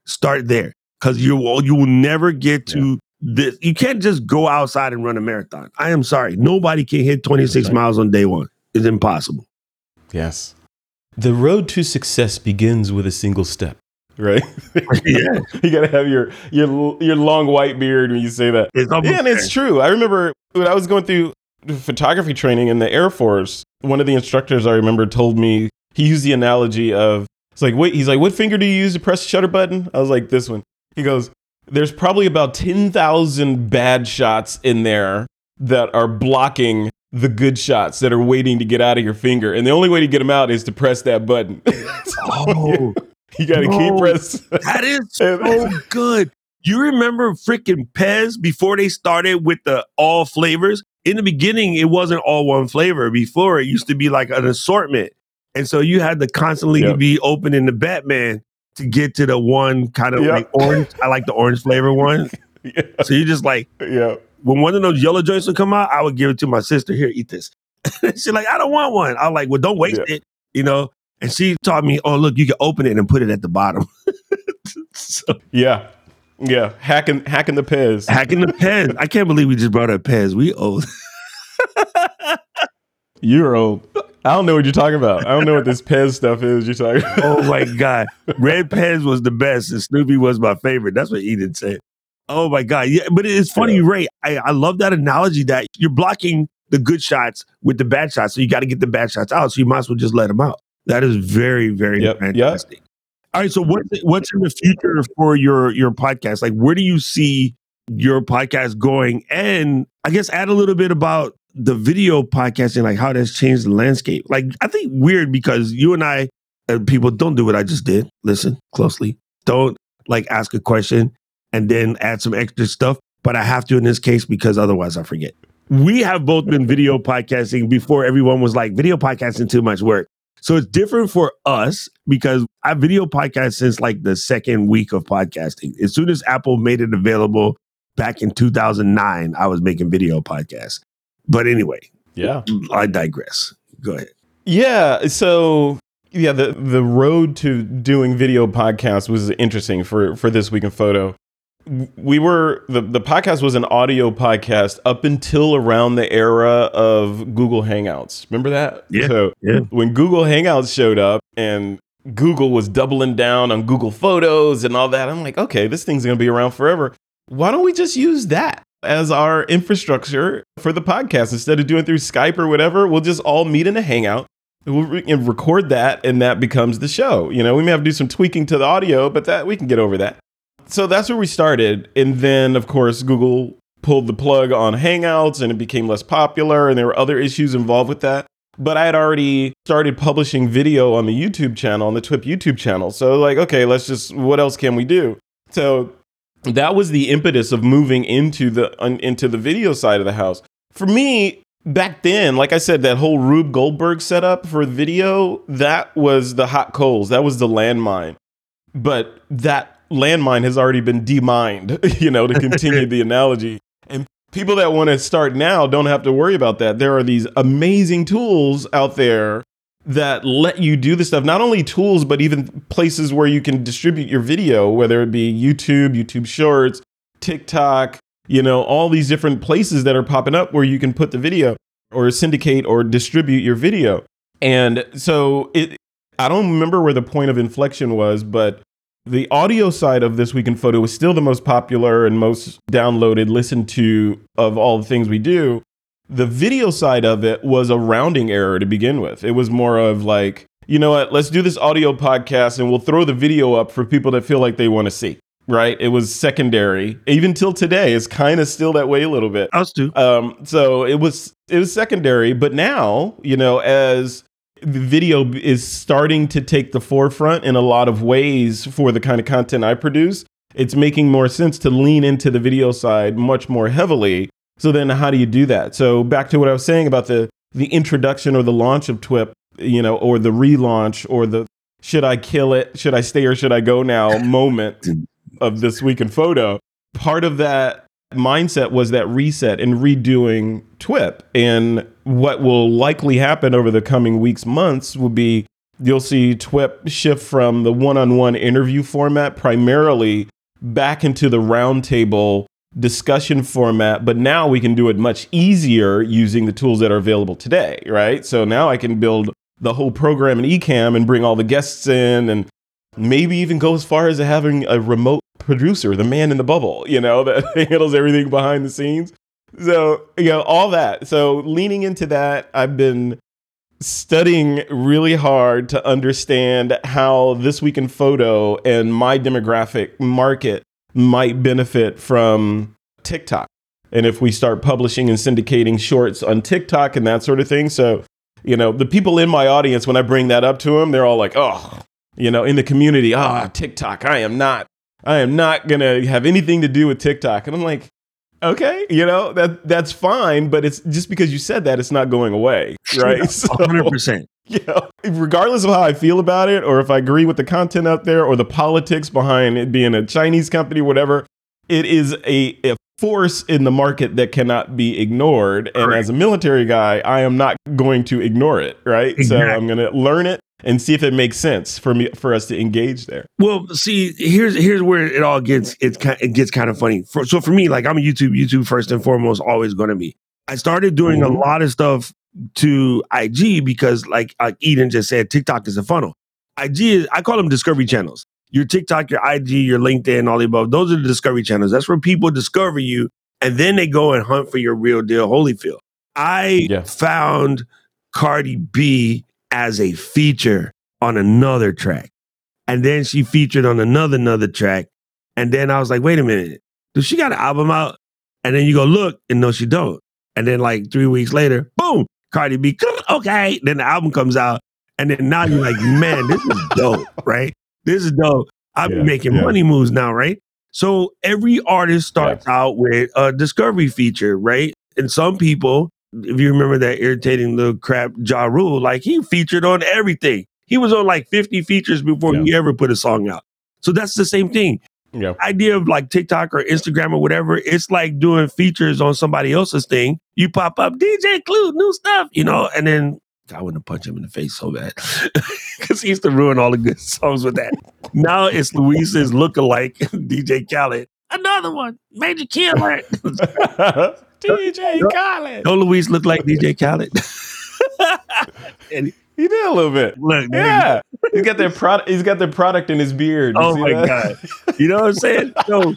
start there because you will, you will never get to this. You can't just go outside and run a marathon. I am sorry. Nobody can hit 26 right. miles on day one. It's impossible. Yes. The road to success begins with a single step, right? yeah. you gotta have your your your long white beard when you say that. It's Yeah, and it's true. I remember when I was going through photography training in the Air Force, one of the instructors I remember told me he used the analogy of it's like, wait, he's like, what finger do you use to press the shutter button? I was like, this one. He goes, there's probably about 10,000 bad shots in there that are blocking the good shots that are waiting to get out of your finger. And the only way to get them out is to press that button. Oh, you got to keep pressing. that is so good. You remember freaking Pez before they started with the all flavors? In the beginning, it wasn't all one flavor. Before, it used to be like an assortment. And so you had to constantly Yep. be opening the Batman to get to the one kind of Yep. like orange. I like the orange flavor one. yeah. So you just like, yeah. when one of those yellow joints would come out, I would give it to my sister. Here, eat this. She's like, I don't want one. I'm like, well, don't waste Yeah. it, you know. And she taught me, oh, look, you can open it and put it at the bottom. so, Yeah. Yeah. Hacking hacking the Pez. hacking the Pez. I can't believe we just brought up Pez. We old. You're old. I don't know what you're talking about. I don't know what this Pez stuff is you're talking about. oh my God. Red Pez was the best and Snoopy was my favorite. That's what Eden said. Oh my God. Yeah, but it's funny, Ray. I, I love that analogy that you're blocking the good shots with the bad shots. So you got to get the bad shots out. So you might as well just let them out. That is very, very Yep, yep. fantastic. All right. So what's what's in the future for your your podcast? Like where do you see your podcast going? And I guess add a little bit about the video podcasting, like how that's changed the landscape. Like I think weird because you and I and people don't do what I just did. Listen closely. Don't like ask a question and then add some extra stuff. But I have to in this case because otherwise I forget. We have both been video podcasting before everyone was like, video podcasting too much work. So it's different for us because I video podcast since like the second week of podcasting. As soon as Apple made it available back in 2009, I was making video podcasts. But anyway, Yeah. I digress. Go ahead. Yeah. So yeah, the the road to doing video podcasts was interesting for for this week in photo. We were the the podcast was an audio podcast up until around the era of Google Hangouts. Remember that? Yeah, So yeah. when Google Hangouts showed up and Google was doubling down on Google Photos and all that, I'm like, okay, this thing's gonna be around forever. Why don't we just use that as our infrastructure for the podcast instead of doing through Skype or whatever? We'll just all meet in a Hangout. We'll re- and record that, and that becomes the show. You know, we may have to do some tweaking to the audio, but that we can get over that. So that's where we started, and then of course Google pulled the plug on Hangouts, and it became less popular, and there were other issues involved with that. But I had already started publishing video on the YouTube channel, on the TWIP YouTube channel. So like, okay, let's just what else can we do? So that was the impetus of moving into the un, into the video side of the house. For me, back then, like I said, that whole Rube Goldberg setup for video, that was the hot coals. That was the landmine. But that landmine has already been demined, you know, to continue the analogy. And people that want to start now don't have to worry about that. There are these amazing tools out there that let you do this stuff. Not only tools, but even places where you can distribute your video, whether it be YouTube, YouTube Shorts, TikTok, you know, all these different places that are popping up where you can put the video or syndicate or distribute your video. And so it I don't remember where the point of inflection was, but the audio side of this week in photo was still the most popular and most downloaded, listened to of all the things we do. The video side of it was a rounding error to begin with. It was more of like, you know what, let's do this audio podcast and we'll throw the video up for people that feel like they want to see. Right? It was secondary. Even till today, it's kind of still that way a little bit. Us too. Um, so it was it was secondary, but now you know as video is starting to take the forefront in a lot of ways for the kind of content I produce. It's making more sense to lean into the video side much more heavily. So then, how do you do that? So back to what I was saying about the the introduction or the launch of TWIP, you know, or the relaunch or the should I kill it, should I stay or should I go now moment of this week in photo. Part of that mindset was that reset and redoing TWIP. And what will likely happen over the coming weeks, months will be you'll see TWIP shift from the one on one interview format primarily back into the roundtable discussion format, but now we can do it much easier using the tools that are available today, right? So now I can build the whole program in Ecamm and bring all the guests in and maybe even go as far as having a remote producer, the man in the bubble, you know, that handles everything behind the scenes. So, you know, all that. So, leaning into that, I've been studying really hard to understand how this week in photo and my demographic market might benefit from TikTok. And if we start publishing and syndicating shorts on TikTok and that sort of thing. So, you know, the people in my audience, when I bring that up to them, they're all like, oh, you know, in the community, ah, oh, TikTok, I am not, I am not going to have anything to do with TikTok. And I'm like, okay, you know, that that's fine, but it's just because you said that, it's not going away, right? Yeah, 100%. So, you know, regardless of how I feel about it, or if I agree with the content out there, or the politics behind it being a Chinese company, whatever, it is a, a force in the market that cannot be ignored. And as a military guy, I am not going to ignore it, right? Exactly. So I'm going to learn it and see if it makes sense for me for us to engage there. Well, see, here's here's where it all gets it's it gets kind of funny. For, so for me, like I'm a YouTube YouTube first and foremost, always going to be. I started doing mm-hmm. a lot of stuff to IG because, like like Eden just said, TikTok is a funnel. IG is I call them discovery channels. Your TikTok, your IG, your LinkedIn, all the above. Those are the discovery channels. That's where people discover you, and then they go and hunt for your real deal Holyfield. I yeah. found Cardi B as a feature on another track. And then she featured on another another track. And then I was like, wait a minute, does she got an album out? And then you go look, and no, she don't. And then like three weeks later, boom, Cardi B, okay. Then the album comes out. And then now you're like, man, this is dope, right? This is dope. I'm yeah, making yeah. money moves now, right? So every artist starts yeah. out with a discovery feature, right? And some people if you remember that irritating little crap Ja Rule, like he featured on everything. He was on like 50 features before yeah. he ever put a song out. So that's the same thing. Yeah. Idea of like TikTok or Instagram or whatever, it's like doing features on somebody else's thing. You pop up DJ Clue, new stuff, you know, and then I wouldn't punch him in the face so bad because he used to ruin all the good songs with that. now it's Luis's lookalike, DJ Khaled. Another one, Major Killer. DJ Khaled. Don't Luis look like DJ Khaled? and he did a little bit. Look, yeah, he's got their product. He's got their product in his beard. You oh my that? god! You know what I'm saying? So,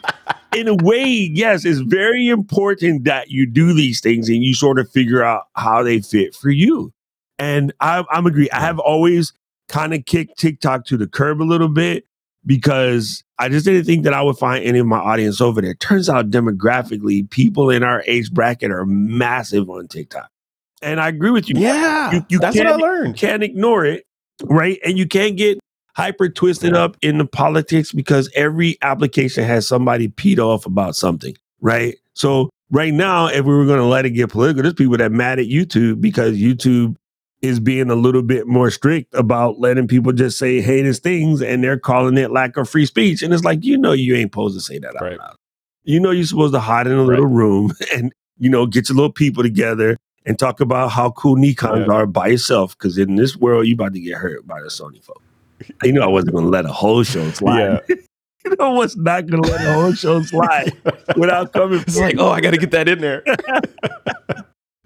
in a way, yes, it's very important that you do these things and you sort of figure out how they fit for you. And I, I'm agree. I have always kind of kicked TikTok to the curb a little bit because I just didn't think that I would find any of my audience over there. Turns out demographically, people in our age bracket are massive on TikTok. And I agree with you. Yeah. You, you that's what I learned. can't ignore it. Right. And you can't get hyper twisted up in the politics because every application has somebody peed off about something. Right. So right now, if we were going to let it get political, there's people that mad at YouTube because YouTube is being a little bit more strict about letting people just say heinous things and they're calling it lack of free speech. And it's like, you know, you ain't supposed to say that out right. loud. You know, you're supposed to hide in a little right. room and, you know, get your little people together and talk about how cool Nikons yeah. are by yourself. Cause in this world, you about to get hurt by the Sony folks. You know, I wasn't going to let a whole show slide. Yeah. you know what's not going to let a whole show slide without coming. It's like, oh, I got to get that in there.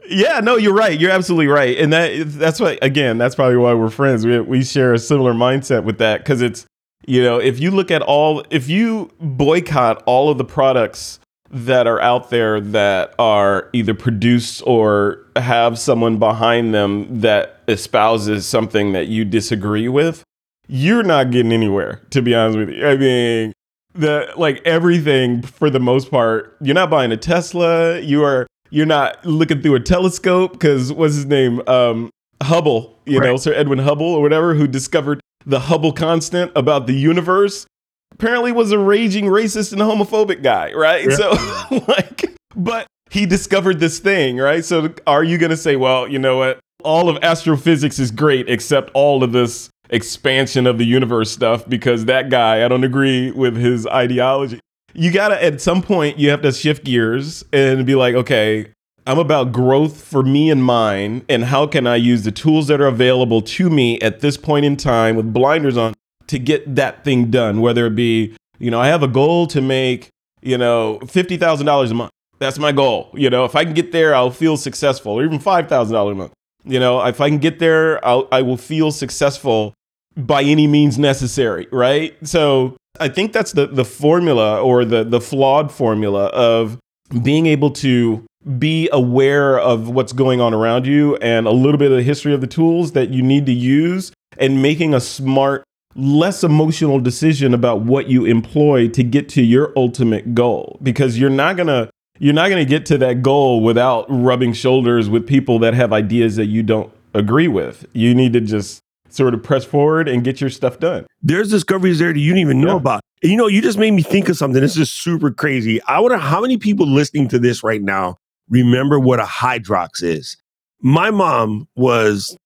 Yeah, no, you're right. You're absolutely right, and that that's what again. That's probably why we're friends. We we share a similar mindset with that because it's you know if you look at all if you boycott all of the products that are out there that are either produced or have someone behind them that espouses something that you disagree with, you're not getting anywhere. To be honest with you, I mean the like everything for the most part. You're not buying a Tesla. You are you're not looking through a telescope because what's his name? Um, Hubble, you right. know, Sir Edwin Hubble or whatever, who discovered the Hubble constant about the universe, apparently was a raging racist and homophobic guy, right? Yeah. So, like, but he discovered this thing, right? So are you going to say, well, you know what? All of astrophysics is great except all of this expansion of the universe stuff because that guy, I don't agree with his ideology. You got to, at some point, you have to shift gears and be like, okay, I'm about growth for me and mine, and how can I use the tools that are available to me at this point in time with blinders on to get that thing done? Whether it be, you know, I have a goal to make, you know, $50,000 a month. That's my goal. You know, if I can get there, I'll feel successful, or even $5,000 a month. You know, if I can get there, I'll, I will feel successful by any means necessary, right? So I think that's the, the formula or the, the flawed formula of being able to be aware of what's going on around you and a little bit of the history of the tools that you need to use and making a smart less emotional decision about what you employ to get to your ultimate goal. Because you're not going to you're not going to get to that goal without rubbing shoulders with people that have ideas that you don't agree with. You need to just sort of press forward and get your stuff done There's discoveries there that you didn't even know Yeah. about. And you know, you just made me think of something. This is super crazy. I wonder how many people listening to this right now remember what a Hydrox is. My mom was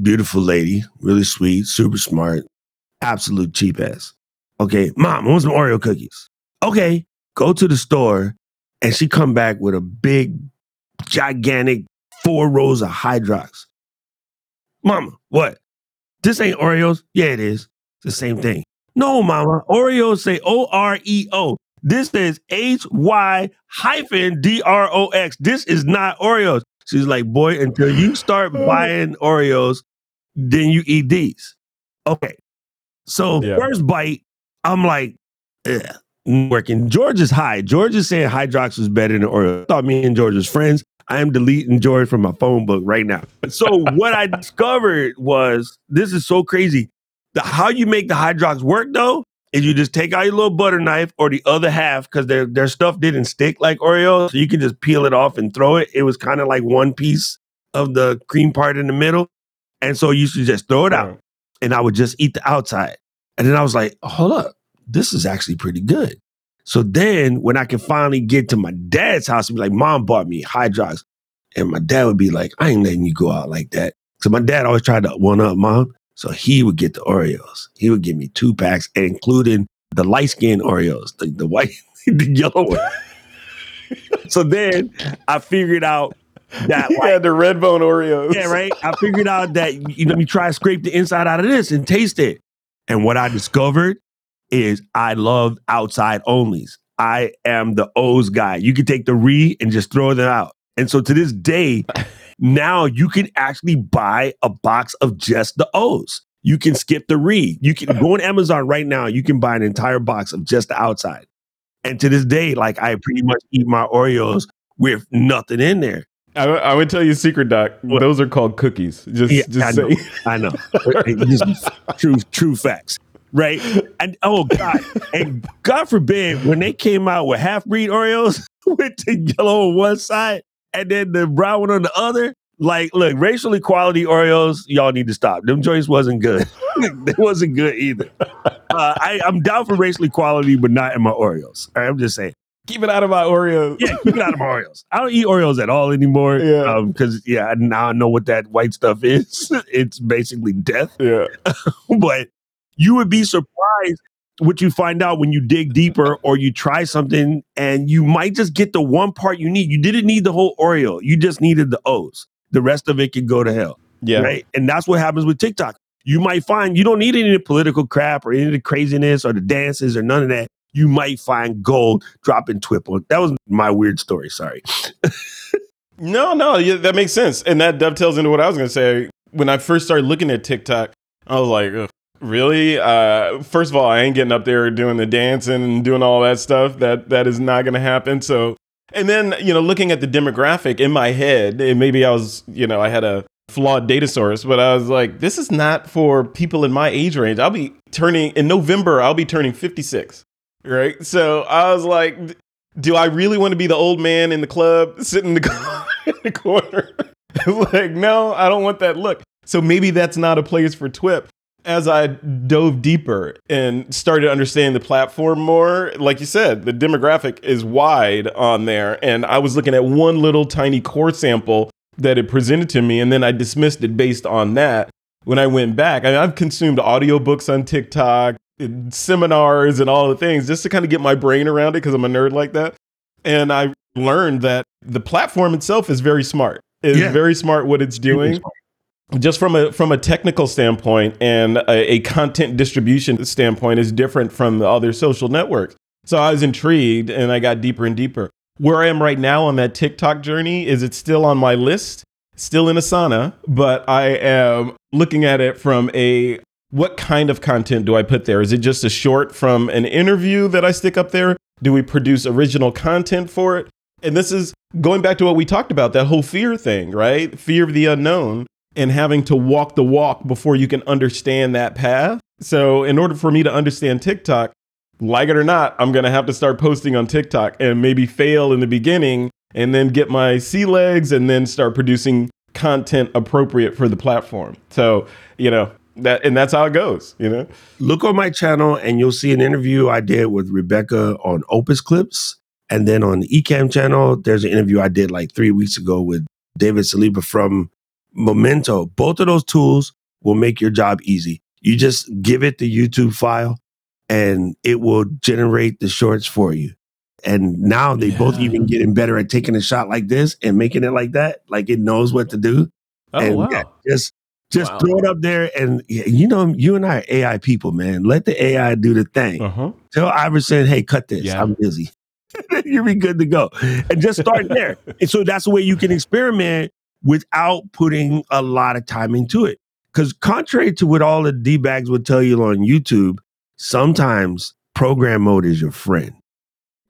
beautiful lady, really sweet, super smart, absolute cheap ass. Okay, mom, I want some Oreo cookies. Okay, go to the store, and she come back with a big, gigantic four rows of Hydrox. Mama, what? This ain't Oreos? Yeah, it is. It's the same thing. No, mama. Oreos say O R E O. This says H Y hyphen D R O X. This is not Oreos. She's like, boy, until you start buying Oreos, then you eat these. Okay. So Yeah. first bite, I'm like, Ugh, working. George is high. George is saying Hydrox was better than Oreo. I thought me and George was friends. I am deleting George from my phone book right now. So what I discovered was this is so crazy. The how you make the Hydrox work though is you just take out your little butter knife or the other half because their their stuff didn't stick like Oreo, so you can just peel it off and throw it. It was kind of like one piece of the cream part in the middle, and so you should just throw it out, and I would just eat the outside. And then I was like, hold up, this is actually pretty good. So then when I could finally get to my dad's house and be like, mom bought me Hydrox. And my dad would be like, I ain't letting you go out like that. So my dad always tried to one up mom. So he would get the Oreos. He would give me two packs, including the light skin Oreos, the, the white, the yellow one. so then I figured out that like, had the red bone oreos yeah, right. I figured out that you know, let me try to scrape the inside out of this and taste it. And what I discovered is I love outside onlys. I am the O's guy. You can take the re and just throw them out. And so to this day, now you can actually buy a box of just the O's. You can skip the re. You can go on Amazon right now. You can buy an entire box of just the outside. And to this day, like I pretty much eat my Oreos with nothing in there. I, I would tell you a secret doc What? those are called cookies just Yeah, just I know. say I know. Just true, true facts. Right. And oh God. And God forbid when they came out with half breed Oreos with the yellow on one side and then the brown one on the other. Like, look, racial equality Oreos, y'all need to stop. Them joints wasn't good. they wasn't good either. Uh, I, I'm down for racial equality, but not in my Oreos. Right, I'm just saying. keep it out of my oreos Yeah, keep it out of my Oreos. I don't eat Oreos at all anymore. Yeah. Because, yeah, now I know what that white stuff is. it's basically death. yeah but you would be surprised what you find out when you dig deeper or you try something and you might just get the one part you need. You didn't need the whole Oreo. You just needed the O's. The rest of it can go to hell. yeah Right. And that's what happens with TikTok. You might find you don't need any political crap or any of the craziness or the dances or none of that. You might find gold dropping Twipple. That was my weird story. Sorry. No, no, yeah, that makes sense, and that dovetails into what I was going to say. When I first started looking at TikTok, I was like, "Ugh, "Really? Uh, first of all, I ain't getting up there doing the dancing and doing all that stuff. That that is not going to happen." So, and then you know, looking at the demographic in my head, and maybe I was, you know, I had a flawed data source, but I was like, "This is not for people in my age range." I'll be turning in November. I'll be turning fifty six, right? So I was like, do I really want to be the old man in the club sitting in the corner? like, no, I don't want that look. So maybe that's not a place for TWIP. As I dove deeper and started understanding the platform more, like you said, the demographic is wide on there. And I was looking at one little tiny core sample that it presented to me, and then I dismissed it based on that. When I went back, I mean, I've consumed audiobooks on TikTok, seminars, and all the things just to kind of get my brain around it because I'm a nerd like that. And I learned that the platform itself is very smart. It's Yeah. very smart what it's doing just from a from a technical standpoint and a, a content distribution standpoint is different from the other social networks. So I was intrigued and I got deeper and deeper. Where I am right now on that TikTok journey is it's still on my list, still in Asana, but I am looking at it from a what kind of content do I put there? Is it just a short from an interview that I stick up there? Do we produce original content for it? And this is going back to what we talked about, that whole fear thing, right? Fear of the unknown and having to walk the walk before you can understand that path. So, in order for me to understand TikTok, like it or not, I'm going to have to start posting on TikTok and maybe fail in the beginning and then get my sea legs and then start producing content appropriate for the platform. So, you know, that and that's how it goes, you know. Look on my channel and you'll see an interview I did with Rebecca on Opus Clips. And then on the Ecamm channel, there's an interview I did like three weeks ago with David Saliba from Memento. Both of those tools will make your job easy. You just give it the YouTube file and it will generate the shorts for you. And now they both even getting better at taking a shot like this and making it like that. Like it knows what to do. Oh and wow. just just Wow. throw it up there and you know you and I are AI people, man. Let the AI do the thing. Uh-huh. Tell Iverson, hey, cut this. Yeah. I'm busy. You'll be good to go. And just start there. and so that's the way you can experiment without putting a lot of time into it. Because contrary to what all the D bags would tell you on YouTube, sometimes program mode is your friend.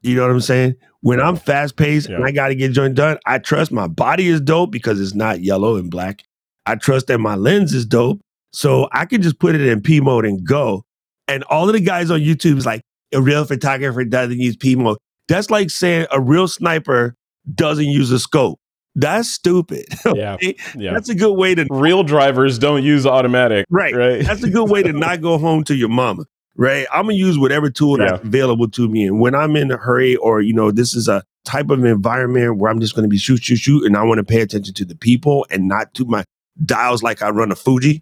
You know what I'm saying? When I'm fast paced and I got to get joint done, I trust my body is dope because it's not yellow and black. I trust that my lens is dope. So I can just put it in P mode and go. And all of the guys on YouTube is like, a real photographer doesn't use P mode. That's like saying a real sniper doesn't use a scope. That's stupid. Yeah. Okay? Yeah. That's a good way to Real drivers don't use automatic. Right. Right. That's a good way to not go home to your mama. Right. I'm gonna use whatever tool that's Yeah. available to me. And when I'm in a hurry or, you know, this is a type of environment where I'm just gonna be shoot, shoot, shoot, and I want to pay attention to the people and not to my dials like I run a Fuji.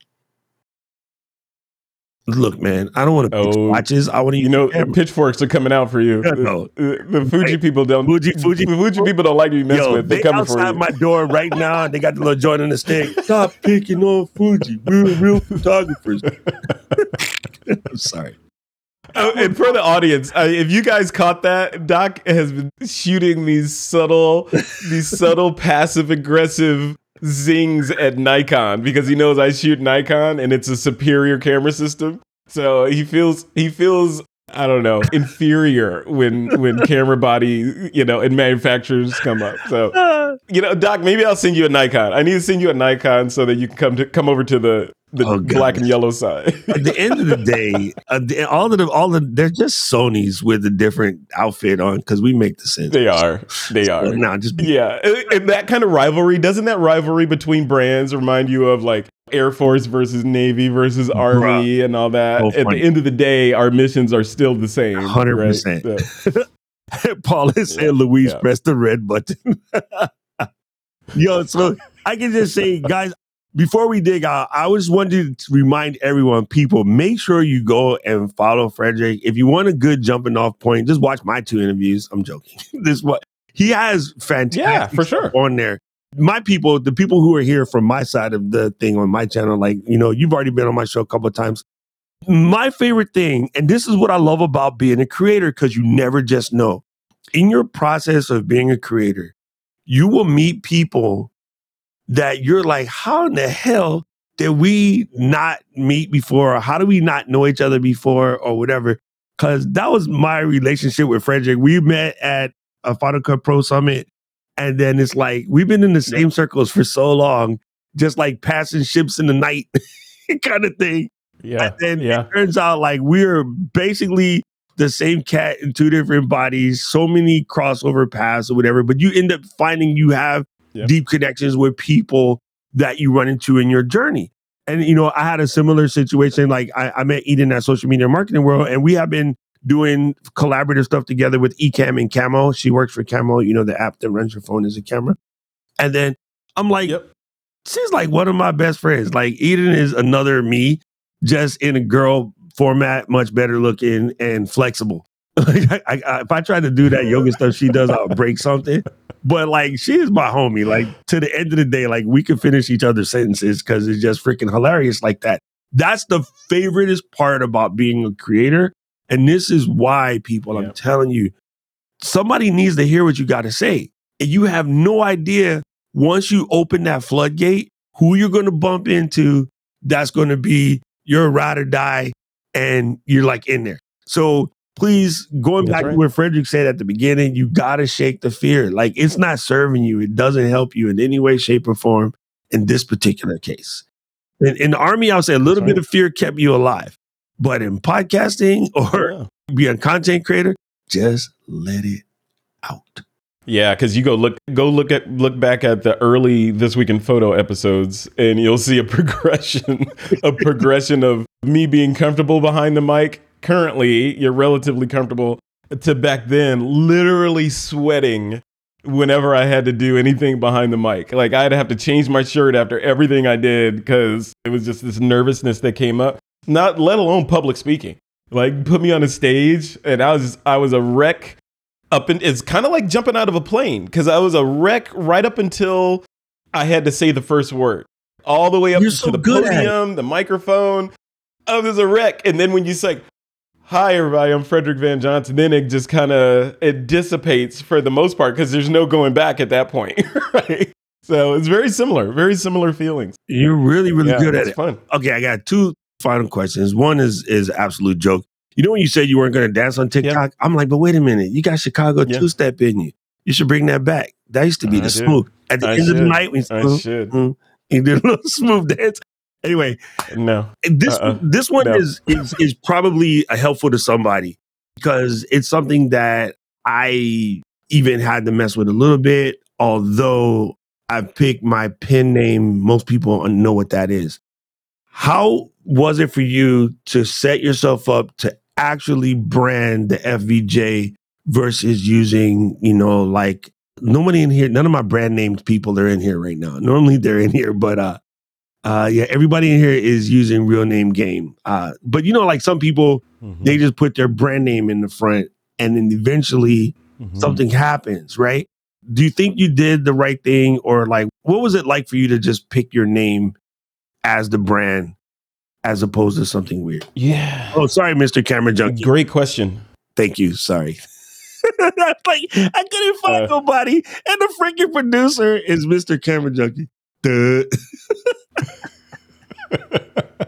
Look, man, I don't want to Oh, watches. I want to You know, pitchforks are coming out for you. Yeah, no. The, the Fuji people don't. Fuji- Fuji- the Fuji people don't like to be messed Yo, with. They're they coming for outside you. my door right now. and They got the little joint on the stick. Stop picking on Fuji. We're real photographers. I'm sorry. Oh, and for the audience, uh, if you guys caught that, Doc has been shooting these subtle, these subtle passive aggressive zings at Nikon because he knows I shoot Nikon and it's a superior camera system. So he feels he feels I don't know inferior when when camera body you know and manufacturers come up. So you know, Doc, maybe I'll send you a Nikon. I need to send you a Nikon so that you can come to come over to the the Oh, black and yellow side. At the end of the day, uh, the- all of the all the they're just Sony's with a different outfit on because we make the sense. they are. They are. Now just be Yeah, and- and that kind of rivalry doesn't that rivalry between brands remind you of like Air Force versus Navy versus Army and all that? So At the end of the day, our missions are still the same. 100%. right? So- Paul is saying Yeah, Luis yeah. press the red button. Yo, so I can just say, guys, before we dig out, I just wanted to remind everyone, people, make sure you go and follow Frederick. If you want a good jumping off point, just watch my two interviews. I'm joking. this what he has fantastic Yeah, for sure. on there. My people, the people who are here from my side of the thing on my channel, like, you know, you've already been on my show a couple of times. My favorite thing, and this is what I love about being a creator, because you never just know. In your process of being a creator, you will meet people that you're like, how in the hell did we not meet before? Or how do we not know each other before or whatever? Because that was my relationship with Frederick. We met at a Final Cut Pro Summit. And then it's like, we've been in the same circles for so long, just like passing ships in the night kind of thing. yeah, And then yeah. it turns out like we're basically the same cat in two different bodies, so many crossover paths or whatever, but you end up finding you have Yep. deep connections with people that you run into in your journey. And you know, I had a similar situation. Like I, I met Eden at social media marketing world, and we have been doing collaborative stuff together with Ecamm and Camo. She works for Camo, you know, the app that runs your phone as a camera. And then I'm like, Yep. she's like one of my best friends. Like Eden is another me, just in a girl format, much better looking and flexible. Like I, I, if I try to do that yoga stuff she does, I'll break something. But like she is my homie. Like to the end of the day, like we can finish each other's sentences because it's just freaking hilarious like that. That's the favoriteest part about being a creator. And this is why people, Yeah. I'm telling you, somebody needs to hear what you got to say. And you have no idea once you open that floodgate, who you're going to bump into that's going to be your ride or die. And you're like in there. So please, going That's back right. to what Frederick said at the beginning, you got to shake the fear. Like it's not serving you, it doesn't help you in any way, shape, or form in this particular case. In, in the army, I'll say a little That's bit right. of fear kept you alive. But in podcasting or Yeah. be a content creator, just let it out. Yeah, because you go look go look at look back at the early this week in photo episodes, and you'll see a progression, a progression of me being comfortable behind the mic. Currently, you're relatively comfortable. To back then, literally sweating whenever I had to do anything behind the mic. Like I'd have to change my shirt after everything I did because it was just this nervousness that came up. Not let alone public speaking. Like put me on a stage, and I was I was a wreck up and it's kind of like jumping out of a plane because I was a wreck right up until I had to say the first word, all the way up You're to so the podium, the microphone. I was a wreck, and then when you say, "Hi, everybody, I'm Frederick Van Johnson," then it just kind of it dissipates for the most part because there's no going back at that point, right? So it's very similar, very similar feelings. You're really, really Yeah, good at it's it. fun. Okay, I got two final questions. One is is absolute joke. You know when you said you weren't going to dance on TikTok? I'm like, but wait a minute, you got Chicago two step in you. You should bring that back. That used to be I the do. smooth. At the I end of the night, when I you, should. Mm-hmm. you did a little smooth dance. Anyway, No, this Uh-uh. this one No. is, is is probably helpful to somebody because it's something that I even had to mess with a little bit. Although I picked my pen name, most people know what that is. How was it for you to set yourself up to actually brand the FVJ versus using, you know, like nobody in here, none of my brand named people are in here right now. Normally they're in here, but uh uh yeah, everybody in here is using real name game. Uh but you know, like some people Mhm. they just put their brand name in the front and then eventually Mhm. something happens, right? Do you think you did the right thing or like what was it like for you to just pick your name as the brand as opposed to something weird? Yeah. Oh, sorry, Mr. Camera Junkie. Great question. Thank you. Sorry. like I couldn't find Uh, nobody, and the freaking producer is Mr. Camera Junkie. Duh.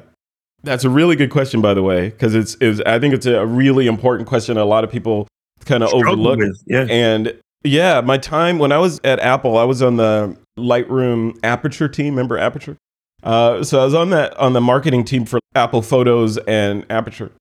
That's a really good question, by the way, because it's, it's I think it's a really important question. A lot of people kind of overlook. with, Yeah. And yeah, my time when I was at Apple, I was on the Lightroom Aperture team. Remember Aperture? Uh, so I was on that on the marketing team for Apple Photos and Aperture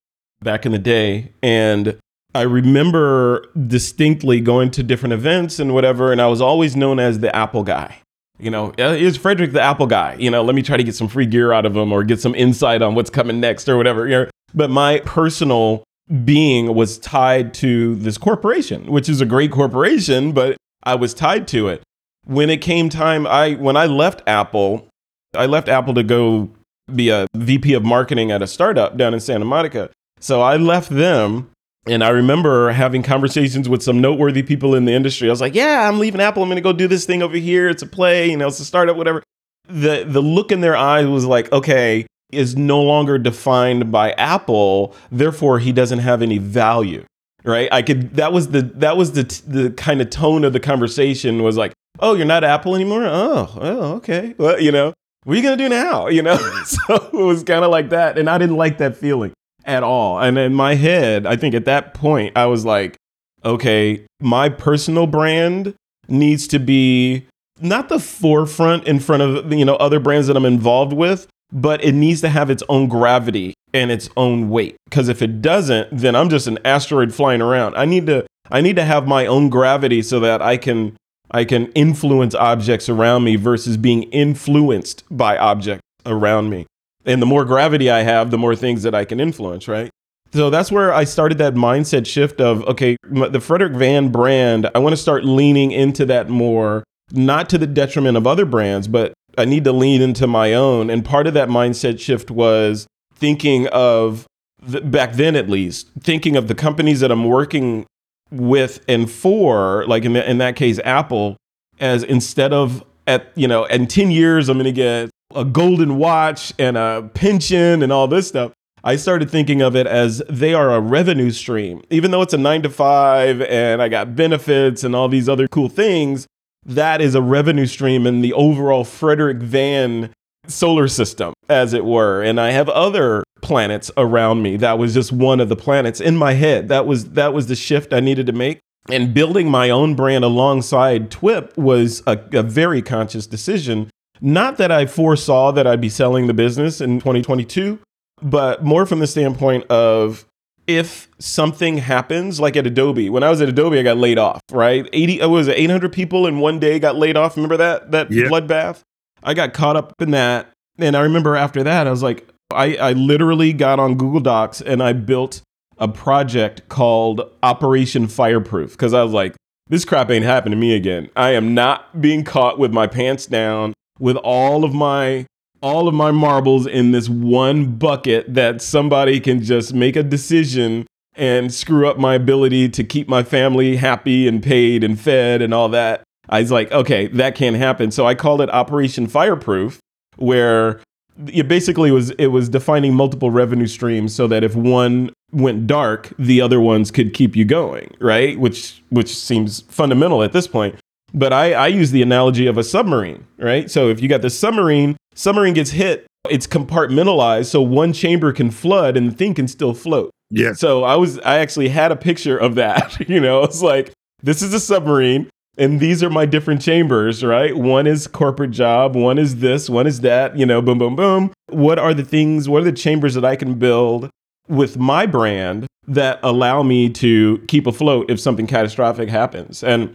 back in the day, and I remember distinctly going to different events and whatever, and I was always known as the Apple guy. You know, "Uh, is Frederick the Apple guy? You know, let me try to get some free gear out of him or get some insight on what's coming next or whatever. You know, but my personal being was tied to this corporation, which is a great corporation, but I was tied to it. When it came time, I when I left Apple, I left Apple to go be a VP of marketing at a startup down in Santa Monica. So I left them and I remember having conversations with some noteworthy people in the industry. I was like, "Yeah, I'm leaving Apple. I'm going to go do this thing over here. It's a play, you know, it's a startup, whatever." The the look in their eyes was like, "Okay, is no longer defined by Apple, therefore he doesn't have any value." Right? I could that was the that was the the kind of tone of the conversation was like, "Oh, you're not Apple anymore? Oh, oh, okay. Well, you know, what are you going to do now?" You know? Mm-hmm. so it was kind of like that and I didn't like that feeling at all. And in my head, I think at that point, I was like, okay, my personal brand needs to be not the forefront in front of you know other brands that I'm involved with, but it needs to have its own gravity and its own weight. Because if it doesn't, then I'm just an asteroid flying around. I need to I need to have my own gravity so that I can I can influence objects around me versus being influenced by objects around me. And the more gravity I have, the more things that I can influence, right? So that's where I started that mindset shift of okay, the Frederick Van brand, I want to start leaning into that more, not to the detriment of other brands, but I need to lean into my own. And part of that mindset shift was thinking of the, back then at least, thinking of the companies that I'm working with and for, like in, in that case, Apple, as instead of at, you know, in 10 years, I'm going to get a golden watch and a pension and all this stuff. I started thinking of it as they are a revenue stream. Even though it's a nine to five and I got benefits and all these other cool things, that is a revenue stream in the overall Frederick Van solar system, as it were. And I have other planets around me. That was just one of the planets in my head. That was that was the shift I needed to make. And building my own brand alongside TWIP was a, a very conscious decision. Not that I foresaw that I'd be selling the business in 2022, but more from the standpoint of if something happens like at Adobe. When I was at Adobe, I got laid off, right? 80 was it 800 people in one day got laid off. Remember that that Yeah. bloodbath? I got caught up in that. And I remember after that, I was like, I, I literally got on Google Docs and I built a project called Operation Fireproof because I was like, this crap ain't happening to me again. I am not being caught with my pants down with all of my all of my marbles in this one bucket that somebody can just make a decision and screw up my ability to keep my family happy and paid and fed and all that. I was like, okay, that can't happen. So I called it Operation Fireproof, where it basically was it was defining multiple revenue streams so that if one went dark, the other ones could keep you going, right? Which which seems fundamental at this point. But I, I use the analogy of a submarine, right? So if you got the submarine, submarine gets hit, it's compartmentalized, so one chamber can flood and the thing can still float. Yeah. So I was I actually had a picture of that. You know, it's like this is a submarine and these are my different chambers, right? One is corporate job, one is this, one is that, you know, boom boom boom. What are the things, what are the chambers that I can build with my brand that allow me to keep afloat if something catastrophic happens? And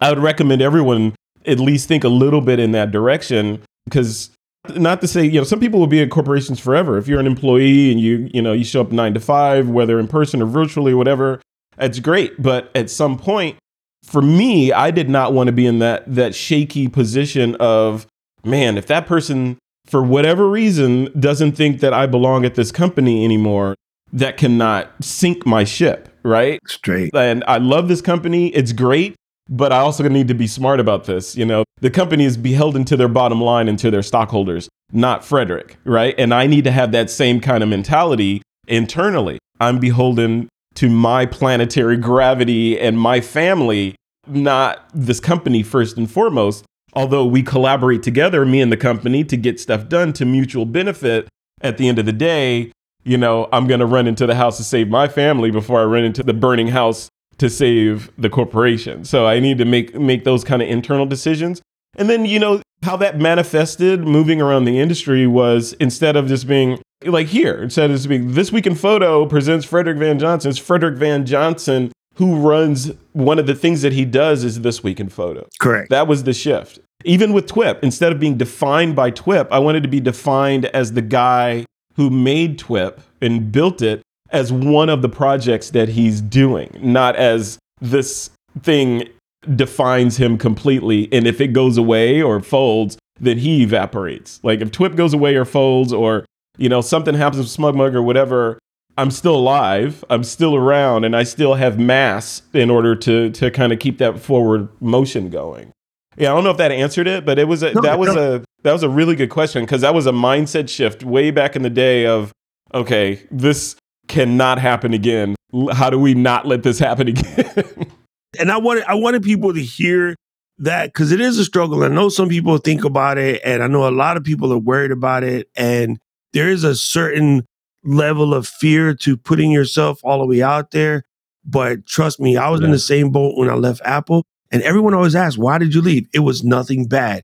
I would recommend everyone at least think a little bit in that direction because not to say, you know, some people will be in corporations forever. If you're an employee and you, you know, you show up nine to five, whether in person or virtually, or whatever, that's great. But at some point, for me, I did not want to be in that that shaky position of, man, if that person, for whatever reason, doesn't think that I belong at this company anymore, that cannot sink my ship, right? Straight. and I love this company. It's great, but I also need to be smart about this. You know, the company is beholden to their bottom line and to their stockholders, not Frederick, right? And I need to have that same kind of mentality internally. I'm beholden to my planetary gravity and my family, not this company first and foremost. Although we collaborate together, me and the company, to get stuff done to mutual benefit, at the end of the day, you know, I'm going to run into the house to save my family before I run into the burning house to save the corporation. So I need to make make those kind of internal decisions. And then, you know, how that manifested moving around the industry was instead of just being like here, instead of just being this week in photo presents Frederick Van Johnson, it's Frederick Van Johnson who runs one of the things that he does is this week in photo. Correct. That was the shift. Even with TWIP, instead of being defined by TWIP, I wanted to be defined as the guy who made TWIP and built it as one of the projects that he's doing, not as this thing defines him completely. And if it goes away or folds, then he evaporates. Like if TWIP goes away or folds or, you know, something happens with SmugMug or whatever, I'm still alive, I'm still around, and I still have mass in order to to kind of keep that forward motion going. Yeah, I don't know if that answered it, but it was a, No, that was no. a that was a really good question because that was a mindset shift way back in the day of okay, this cannot happen again. How do we not let this happen again? and I wanted I wanted people to hear that because it is a struggle. I know some people think about it, and I know a lot of people are worried about it, and there is a certain level of fear to putting yourself all the way out there. But trust me, I was in the same boat when I left Apple, and everyone always asks, "Why did you leave?" It was nothing bad.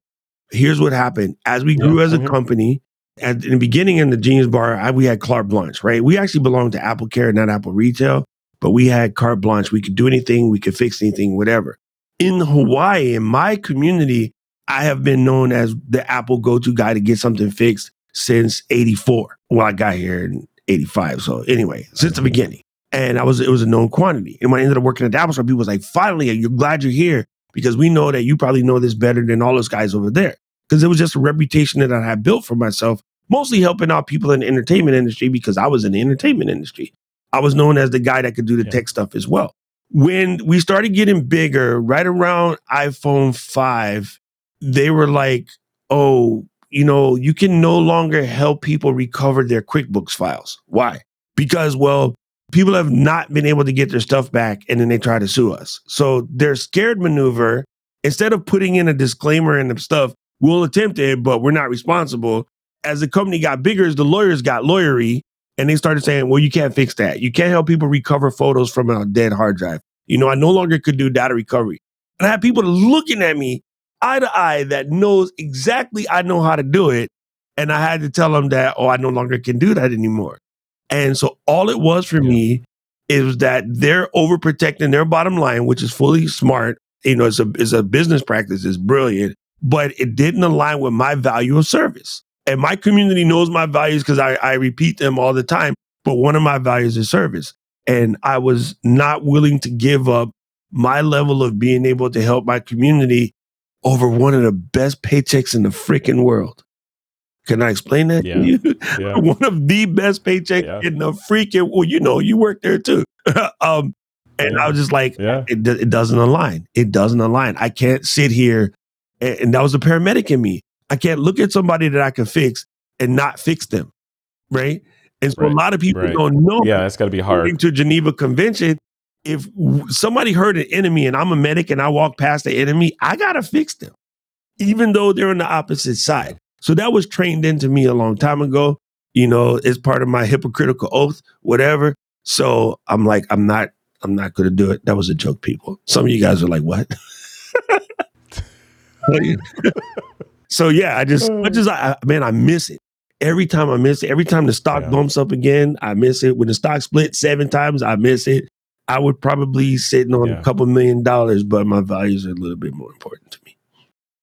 Here's what happened: as we grew Yeah. as a Mhm. company, at in the beginning in the Genius Bar, I, we had carte blanche, right? We actually belonged to AppleCare, not Apple Retail but we had carte blanche. We could do anything, we could fix anything, whatever. In Hawaii, in my community, I have been known as the Apple go to guy to get something fixed. Since 84. Well, I got here in 85. So anyway, since the beginning. And I was it was a known quantity. And when I ended up working at the Apple Store, people was like, finally, you're glad you're here because we know that you probably know this better than all those guys over there. Because it was just a reputation that I had built for myself, mostly helping out people in the entertainment industry because I was in the entertainment industry. I was known as the guy that could do the Yeah. tech stuff as well. When we started getting bigger, right around iPhone 5, they were like, oh, you know, you can no longer help people recover their QuickBooks files. Why? Because, well, people have not been able to get their stuff back and then they try to sue us. So their scared maneuver, instead of putting in a disclaimer and the stuff, we'll attempt it, but we're not responsible. As the company got bigger, as the lawyers got lawyery, and they started saying, well, you can't fix that. You can't help people recover photos from a dead hard drive. You know, I no longer could do data recovery. And I had people looking at me eye to eye that knows exactly I know how to do it. And I had to tell them that, oh, I no longer can do that anymore. And so all it was for me is that they're overprotecting their bottom line, which is fully smart. You know, it's a, it's a business practice, it's brilliant, but it didn't align with my value of service. And my community knows my values because I, I repeat them all the time. But one of my values is service. And I was not willing to give up my level of being able to help my community over one of the best paychecks in the freaking world. Can I explain that Yeah. to you? Yeah. one of the best paychecks Yeah. in the freaking well, you know, you work there too. um, and I was just like, Yeah. it, it doesn't align. It doesn't align. I can't sit here, and, and that was a paramedic in me. I can't look at somebody that I can fix and not fix them, right? And so a lot of people right. don't know. Yeah, it's got to be hard. to Geneva Convention, if somebody hurt an enemy and I'm a medic and I walk past the enemy, I gotta fix them, even though they're on the opposite side. So that was trained into me a long time ago. You know, it's part of my hypocritical oath, whatever. So I'm like, I'm not, I'm not gonna do it. That was a joke, people. Some of you guys are like, what? so yeah, I just, I, I- man, I miss it. Every time I miss it, every time the stock Yeah. bumps up again, I miss it. When the stock split seven times, I miss it. I would probably sitting on Yeah. a couple million dollars, but my values are a little bit more important to me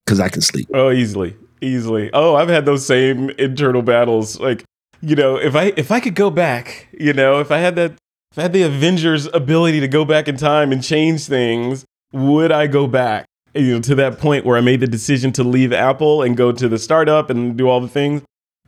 because I can sleep. Oh, easily, easily. Oh, I've had those same internal battles. Like, you know, if I if I could go back, you know, if I had that, if I had the Avengers' ability to go back in time and change things, would I go back? You know, to that point where I made the decision to leave Apple and go to the startup and do all the things.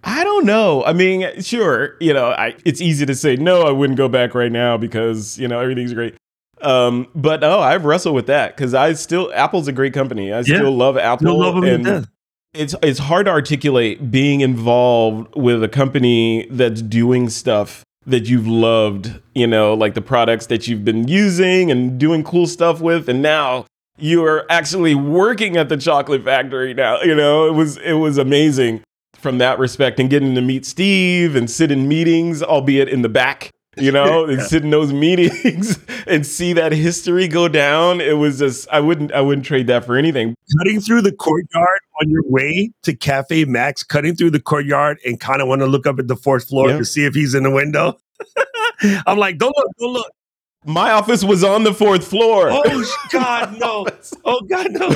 I don't know. I mean, sure, you know, I, it's easy to say no. I wouldn't go back right now because you know everything's great. Um, but oh, I've wrestled with that because I still Apple's a great company. I still love Apple. You'll love and it's it's hard to articulate being involved with a company that's doing stuff that you've loved, you know, like the products that you've been using and doing cool stuff with and now you are actually working at the chocolate factory now, you know. It was it was amazing from that respect and getting to meet Steve and sit in meetings albeit in the back you know, and sit in those meetings and see that history go down. It was just I wouldn't I wouldn't trade that for anything. Cutting through the courtyard on your way to Caffè Macs, cutting through the courtyard and kind of want to look up at the fourth floor Yeah. to see if he's in the window. I'm like, don't look, don't look. My office was on the fourth floor. Oh God, no. Oh God, no.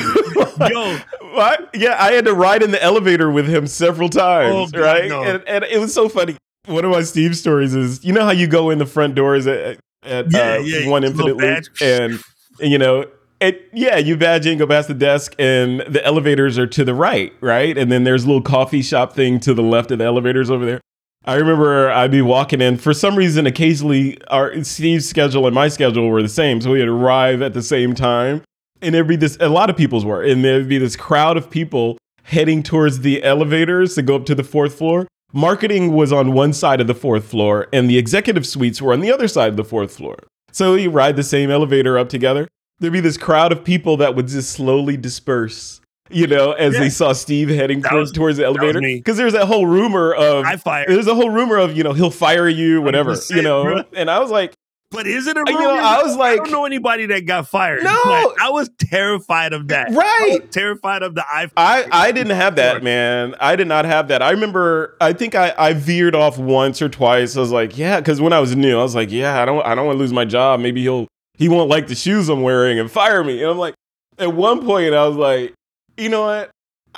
Yo, What? Yeah, I had to ride in the elevator with him several times, Oh, God, right? no. And, and it was so funny. One of my Steve stories is, you know how you go in the front doors at, at Yeah, uh, yeah, One little Infinite Loop, and, and you know, it, yeah, you badge in, go past the desk, and the elevators are to the right, right? And then there's a little coffee shop thing to the left of the elevators over there. I remember I'd be walking in. For some reason, occasionally our Steve's schedule and my schedule were the same, so we'd arrive at the same time. And there'd be this. A lot of people's were, and there'd be this crowd of people heading towards the elevators to go up to the fourth floor. Marketing was on one side of the fourth floor, and the executive suites were on the other side of the fourth floor. So you ride the same elevator up together. There'd be this crowd of people that would just slowly disperse, you know, as Yeah. they saw Steve heading towards, was- towards the elevator. Because there's that whole rumor of I fired. there's a whole rumor of you know he'll fire you, whatever, you know. bro. And I was like, But is it a you rumor? know, I was like, I don't know anybody that got fired. No. but I was terrified of that. I right. terrified of the iPhone. I, I didn't have that, man. I did not have that. I remember. I think I, I veered off once or twice. I was like, yeah, because when I was new, I was like, yeah, I don't I don't want to lose my job. Maybe he'll he won't like the shoes I'm wearing and fire me. And I'm like, at one point, I was like, you know what?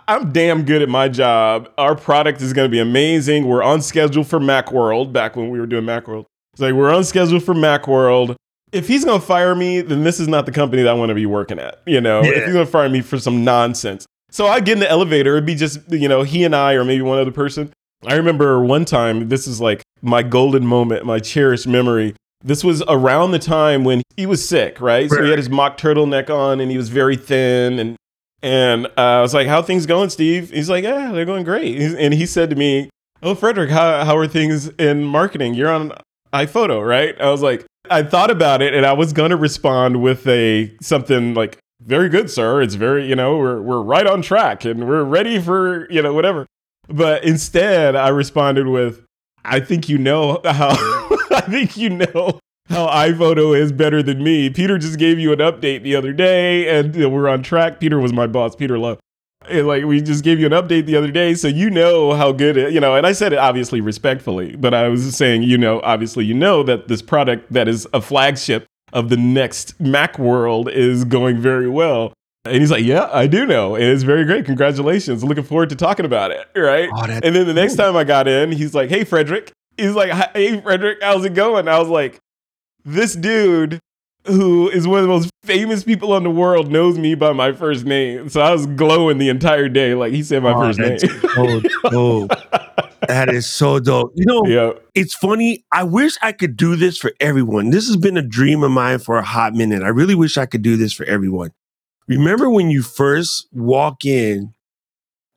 I'm damn good at my job. Our product is going to be amazing. We're on schedule for Macworld back when we were doing Macworld. It's like we're on schedule for Macworld. If he's going to fire me, then this is not the company that I want to be working at. You know, Yeah. if he's going to fire me for some nonsense. So I get in the elevator. It'd be just, you know, he and I, or maybe one other person. I remember one time, this is like my golden moment, my cherished memory. This was around the time when he was sick, right? So he had his mock turtleneck on and he was very thin. And, and uh, I was like, How things going, Steve? He's like, Yeah, they're going great. And he said to me, Oh, Frederick, how, how are things in marketing? You're on iPhoto, right? I was like, I thought about it and I was going to respond with a something like, very good, sir. It's very, you know, we're, we're right on track and we're ready for, you know, whatever. But instead, I responded with, I think you know how, I think you know how iPhoto is better than me. Peter just gave you an update the other day and we're on track. Peter was my boss, Peter Love. And like we just gave you an update the other day, so you know how good it, you know. And I said it obviously respectfully, but I was saying, you know, obviously you know that this product that is a flagship of the next Mac world is going very well. And he's like, Yeah, I do know. And it's very great. Congratulations. Looking forward to talking about it. Right. Oh, and then the next time I got in, he's like, Hey, Frederick. He's like, Hey, Frederick, how's it going? I was like, This dude who is one of the most famous people in the world knows me by my first name. So I was glowing the entire day. Like he said my Oh, first name. so dope. That is so dope. You know, yeah. it's funny. I wish I could do this for everyone. This has been a dream of mine for a hot minute. I really wish I could do this for everyone. Remember when you first walk in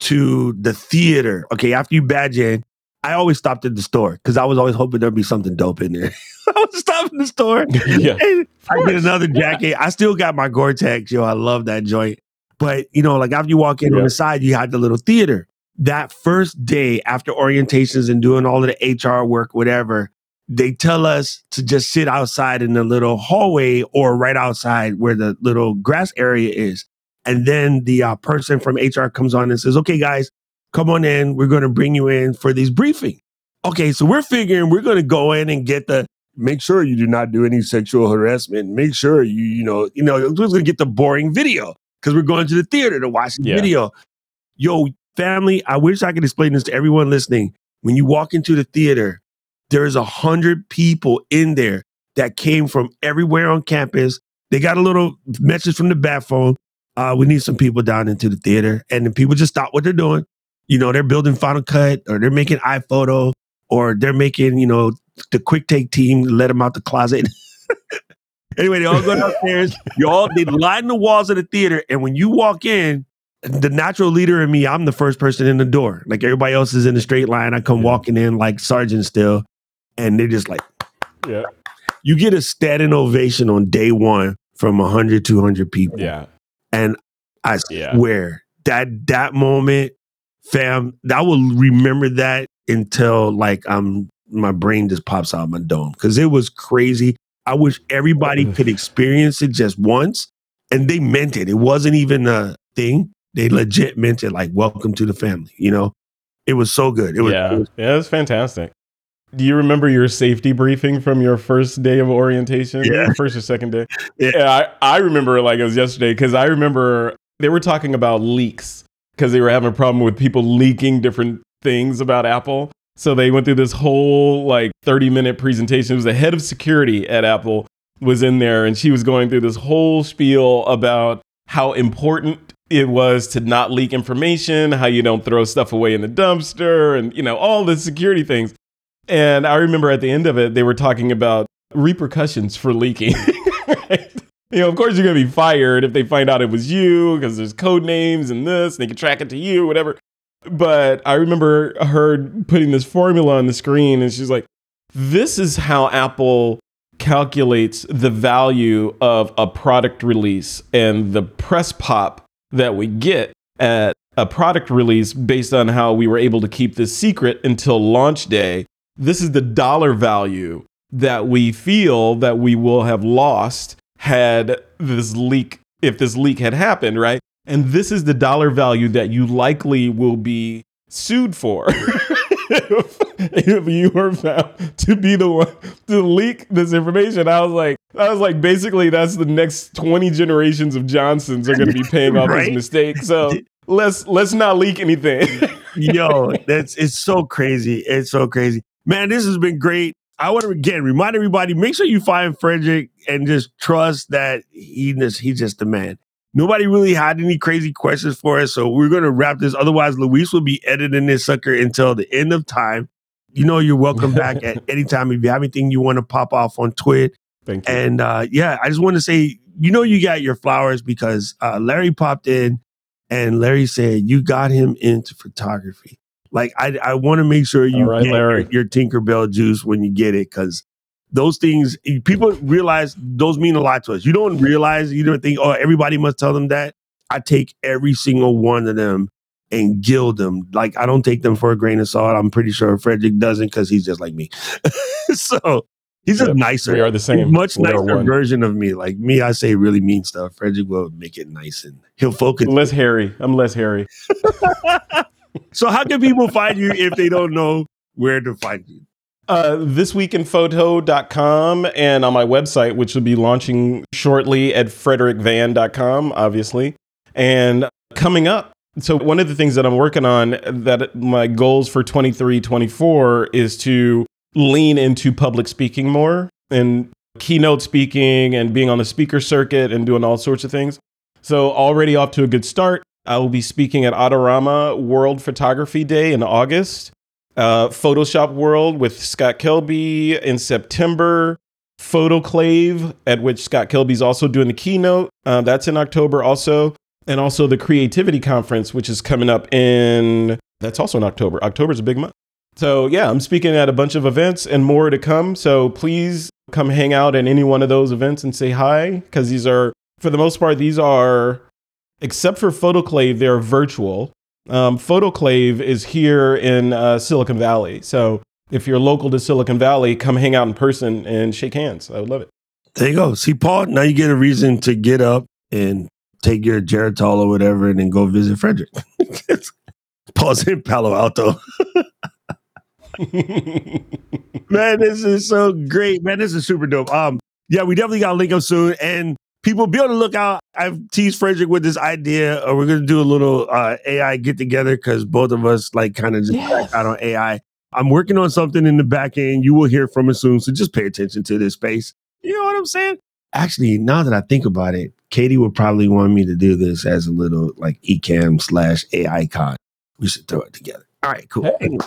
to the theater? Okay, after you badge in, I always stopped at the store because I was always hoping there'd be something dope in there. I would stop in the store Yeah. I get course. another jacket. I still got my Gore-Tex, yo. I love that joint. But you know, like after you walk in on the side, you had the little theater. That first day after orientations and doing all of the HR work, whatever, they tell us to just sit outside in the little hallway or right outside where the little grass area is. And then the uh, person from HR comes on and says, "Okay, guys, come on in. We're going to bring you in for this briefing." Okay, so we're figuring we're going to go in and get the make sure you do not do any sexual harassment. Make sure you, you know, you know, we're going to get the boring video because we're going to the theater to watch the Yeah. video. Yo, family, I wish I could explain this to everyone listening. When you walk into the theater, there's a hundred people in there that came from everywhere on campus. They got a little message from the bat phone. Uh, we need some people down into the theater. And then people just stop what they're doing. You know, they're building Final Cut or they're making iPhoto or they're making, you know, the quick take team let them out the closet. anyway, they all go downstairs. You all they line the walls of the theater, and when you walk in, the natural leader in me, I'm the first person in the door. Like everybody else is in a straight line. I come walking in like sergeant still, and they're just like, Yeah. you get a standing ovation on day one from 100, 200 people. Yeah. And I Yeah. swear that that moment, fam, I will remember that until like I'm my brain just pops out of my dome because it was crazy. I wish everybody could experience it just once, and they meant it. It wasn't even a thing. They legit meant it. Like welcome to the family. You know, it was so good. It was. yeah. it was- yeah, it was fantastic. Do you remember your safety briefing from your first day of orientation? Yeah. First or second day? Yeah. I, I remember it like it was yesterday because I remember they were talking about leaks because they were having a problem with people leaking different things about Apple. So they went through this whole like 30 minute presentation. It was the head of security at Apple was in there and she was going through this whole spiel about how important it was to not leak information, how you don't throw stuff away in the dumpster and you know all the security things. And I remember at the end of it they were talking about repercussions for leaking. right? You know, of course you're gonna be fired if they find out it was you because there's code names and this, and they can track it to you, whatever. But I remember her putting this formula on the screen, and she's like, "This is how Apple calculates the value of a product release and the press pop that we get at a product release based on how we were able to keep this secret until launch day. This is the dollar value that we feel that we will have lost had this leak if this leak had happened, right? And this is the dollar value that you likely will be sued for if, if you were found to be the one to leak this information. I was like, I was like, basically, that's the next 20 generations of Johnsons are going to be paying off Right? this mistake. So let's let's not leak anything. Yo, that's it's so crazy. It's so crazy. Man, this has been great. I want to again remind everybody: make sure you find Frederick and just trust that he just he's just the man. Nobody really had any crazy questions for us, so we're gonna wrap this. Otherwise, Luis will be editing this sucker until the end of time. You know, you're welcome back at any time if you have anything you want to pop off on Twitter. Thank you. And uh, yeah, I just want to say, you know, you got your flowers because uh, Larry popped in and Larry said you got him into photography. Like I, I want to make sure you All right, get Larry. your, your Tinkerbell juice when you get it because those things people realize those mean a lot to us. You don't realize you don't think oh everybody must tell them that. I take every single one of them and gild them. Like I don't take them for a grain of salt. I'm pretty sure Frederick doesn't because he's just like me. so he's just Yep, nicer. we are the He's same. much nicer version of me. Like me, I say really mean stuff. Frederick will make it nice and he'll focus. less hairy. I'm less hairy. So how can people find you if they don't know where to find you? Uh, thisweekinphoto.com and on my website, which will be launching shortly at frederickvan.com, obviously. And coming up, so one of the things that I'm working on that my goals for 23, 24 is to lean into public speaking more and keynote speaking and being on the speaker circuit and doing all sorts of things. So already off to a good start. I will be speaking at Adorama World Photography Day in August uh, Photoshop World with Scott Kelby in September. Photoclave, at which Scott Kelby's also doing the keynote. Uh, that's in October also. And also the Creativity Conference, which is coming up in, that's also in October. October's a big month. So, yeah, I'm speaking at a bunch of events and more to come. So, please come hang out at any one of those events and say hi, because these are, for the most part, these are, except for Photoclave, they're virtual. Um, Photoclave is here in uh, Silicon Valley. So if you're local to Silicon Valley, come hang out in person and shake hands. I would love it. There you go. See, Paul, now you get a reason to get up and take your Geritol or whatever and then go visit Frederick. Paul's in Palo Alto. man, this is so great. Man, this is super dope. Um, yeah, we definitely got to link up soon. And people be on the lookout. I've teased Frederick with this idea, or we're gonna do a little uh, AI get together because both of us like kind of just Yes. out on AI. I'm working on something in the back end. You will hear from us soon. So just pay attention to this space. You know what I'm saying? Actually, now that I think about it, Katie would probably want me to do this as a little like Ecamm slash AI con. We should throw it together. All right, cool. Hey. Anyway,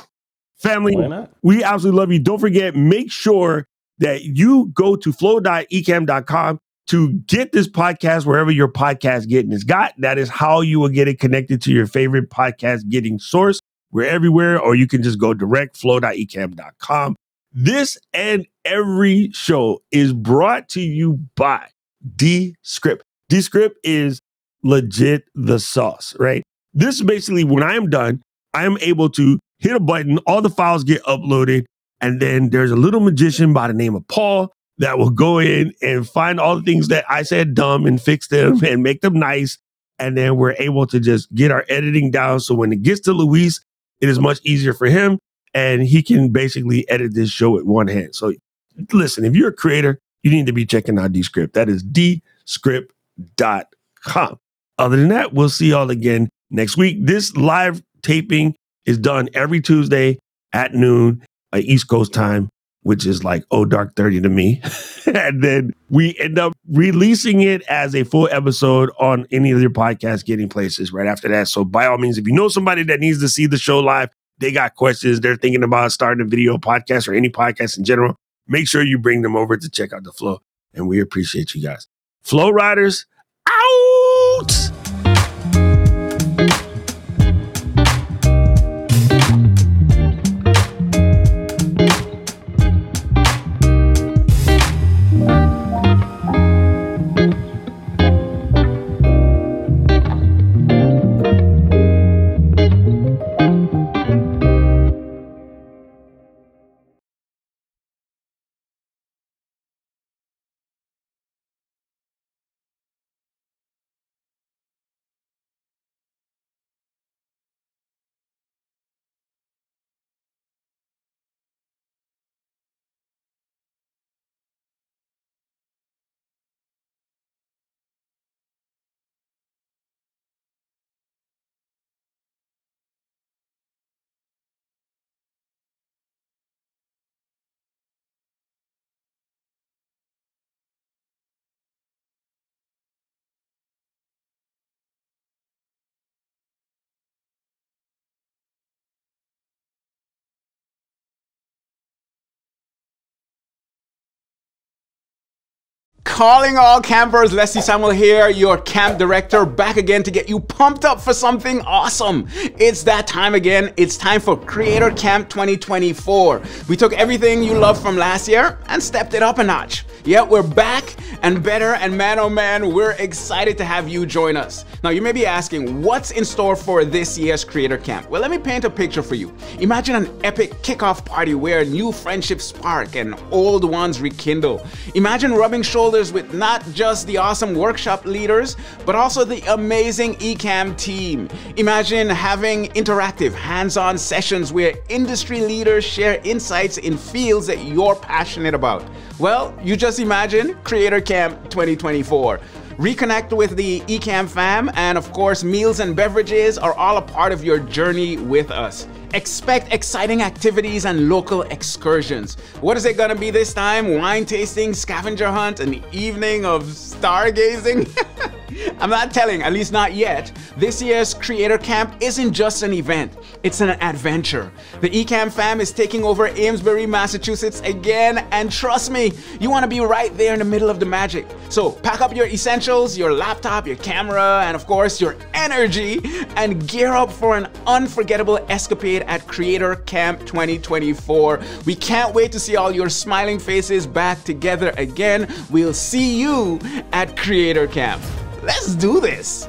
family, we absolutely love you. Don't forget, make sure that you go to flow.ecamm.com to get this podcast wherever your podcast getting is got. That is how you will get it connected to your favorite podcast getting source. We're everywhere, or you can just go direct flow.ecamm.com. This and every show is brought to you by Descript. Descript is legit the sauce, right? This is basically when I am done, I am able to hit a button, all the files get uploaded, and then there's a little magician by the name of Paul that will go in and find all the things that I said dumb and fix them and make them nice. And then we're able to just get our editing down. So when it gets to Luis, it is much easier for him. And he can basically edit this show with one hand. So listen, if you're a creator, you need to be checking out Descript. That is descript.com. Other than that, we'll see y'all again next week. This live taping is done every Tuesday at noon uh, East Coast time, which is like oh dark 30 to me. and then we end up releasing it as a full episode on any of your podcast getting places right after that. So by all means, if you know somebody that needs to see the show live, they got questions, they're thinking about starting a video podcast or any podcast in general, make sure you bring them over to check out the flow. And we appreciate you guys. Flow Riders out. Calling all campers, Leslie Samuel here, your camp director, back again to get you pumped up for something awesome. It's that time again. It's time for Creator Camp 2024. We took everything you loved from last year and stepped it up a notch. Yeah, we're back and better, and man oh man, we're excited to have you join us. Now, you may be asking, what's in store for this year's Creator Camp? Well, let me paint a picture for you. Imagine an epic kickoff party where new friendships spark and old ones rekindle. Imagine rubbing shoulders with not just the awesome workshop leaders, but also the amazing Ecamm team. Imagine having interactive, hands on sessions where industry leaders share insights in fields that you're passionate about. Well, you just imagine Creator Camp 2024. Reconnect with the Ecamm fam, and of course, meals and beverages are all a part of your journey with us. Expect exciting activities and local excursions. What is it gonna be this time? Wine tasting, scavenger hunt, an evening of stargazing? I'm not telling, at least not yet. This year's Creator Camp isn't just an event, it's an adventure. The Ecamm fam is taking over Amesbury, Massachusetts again, and trust me, you want to be right there in the middle of the magic. So pack up your essentials, your laptop, your camera, and of course your energy, and gear up for an unforgettable escapade at Creator Camp 2024. We can't wait to see all your smiling faces back together again. We'll see you at Creator Camp. Let's do this.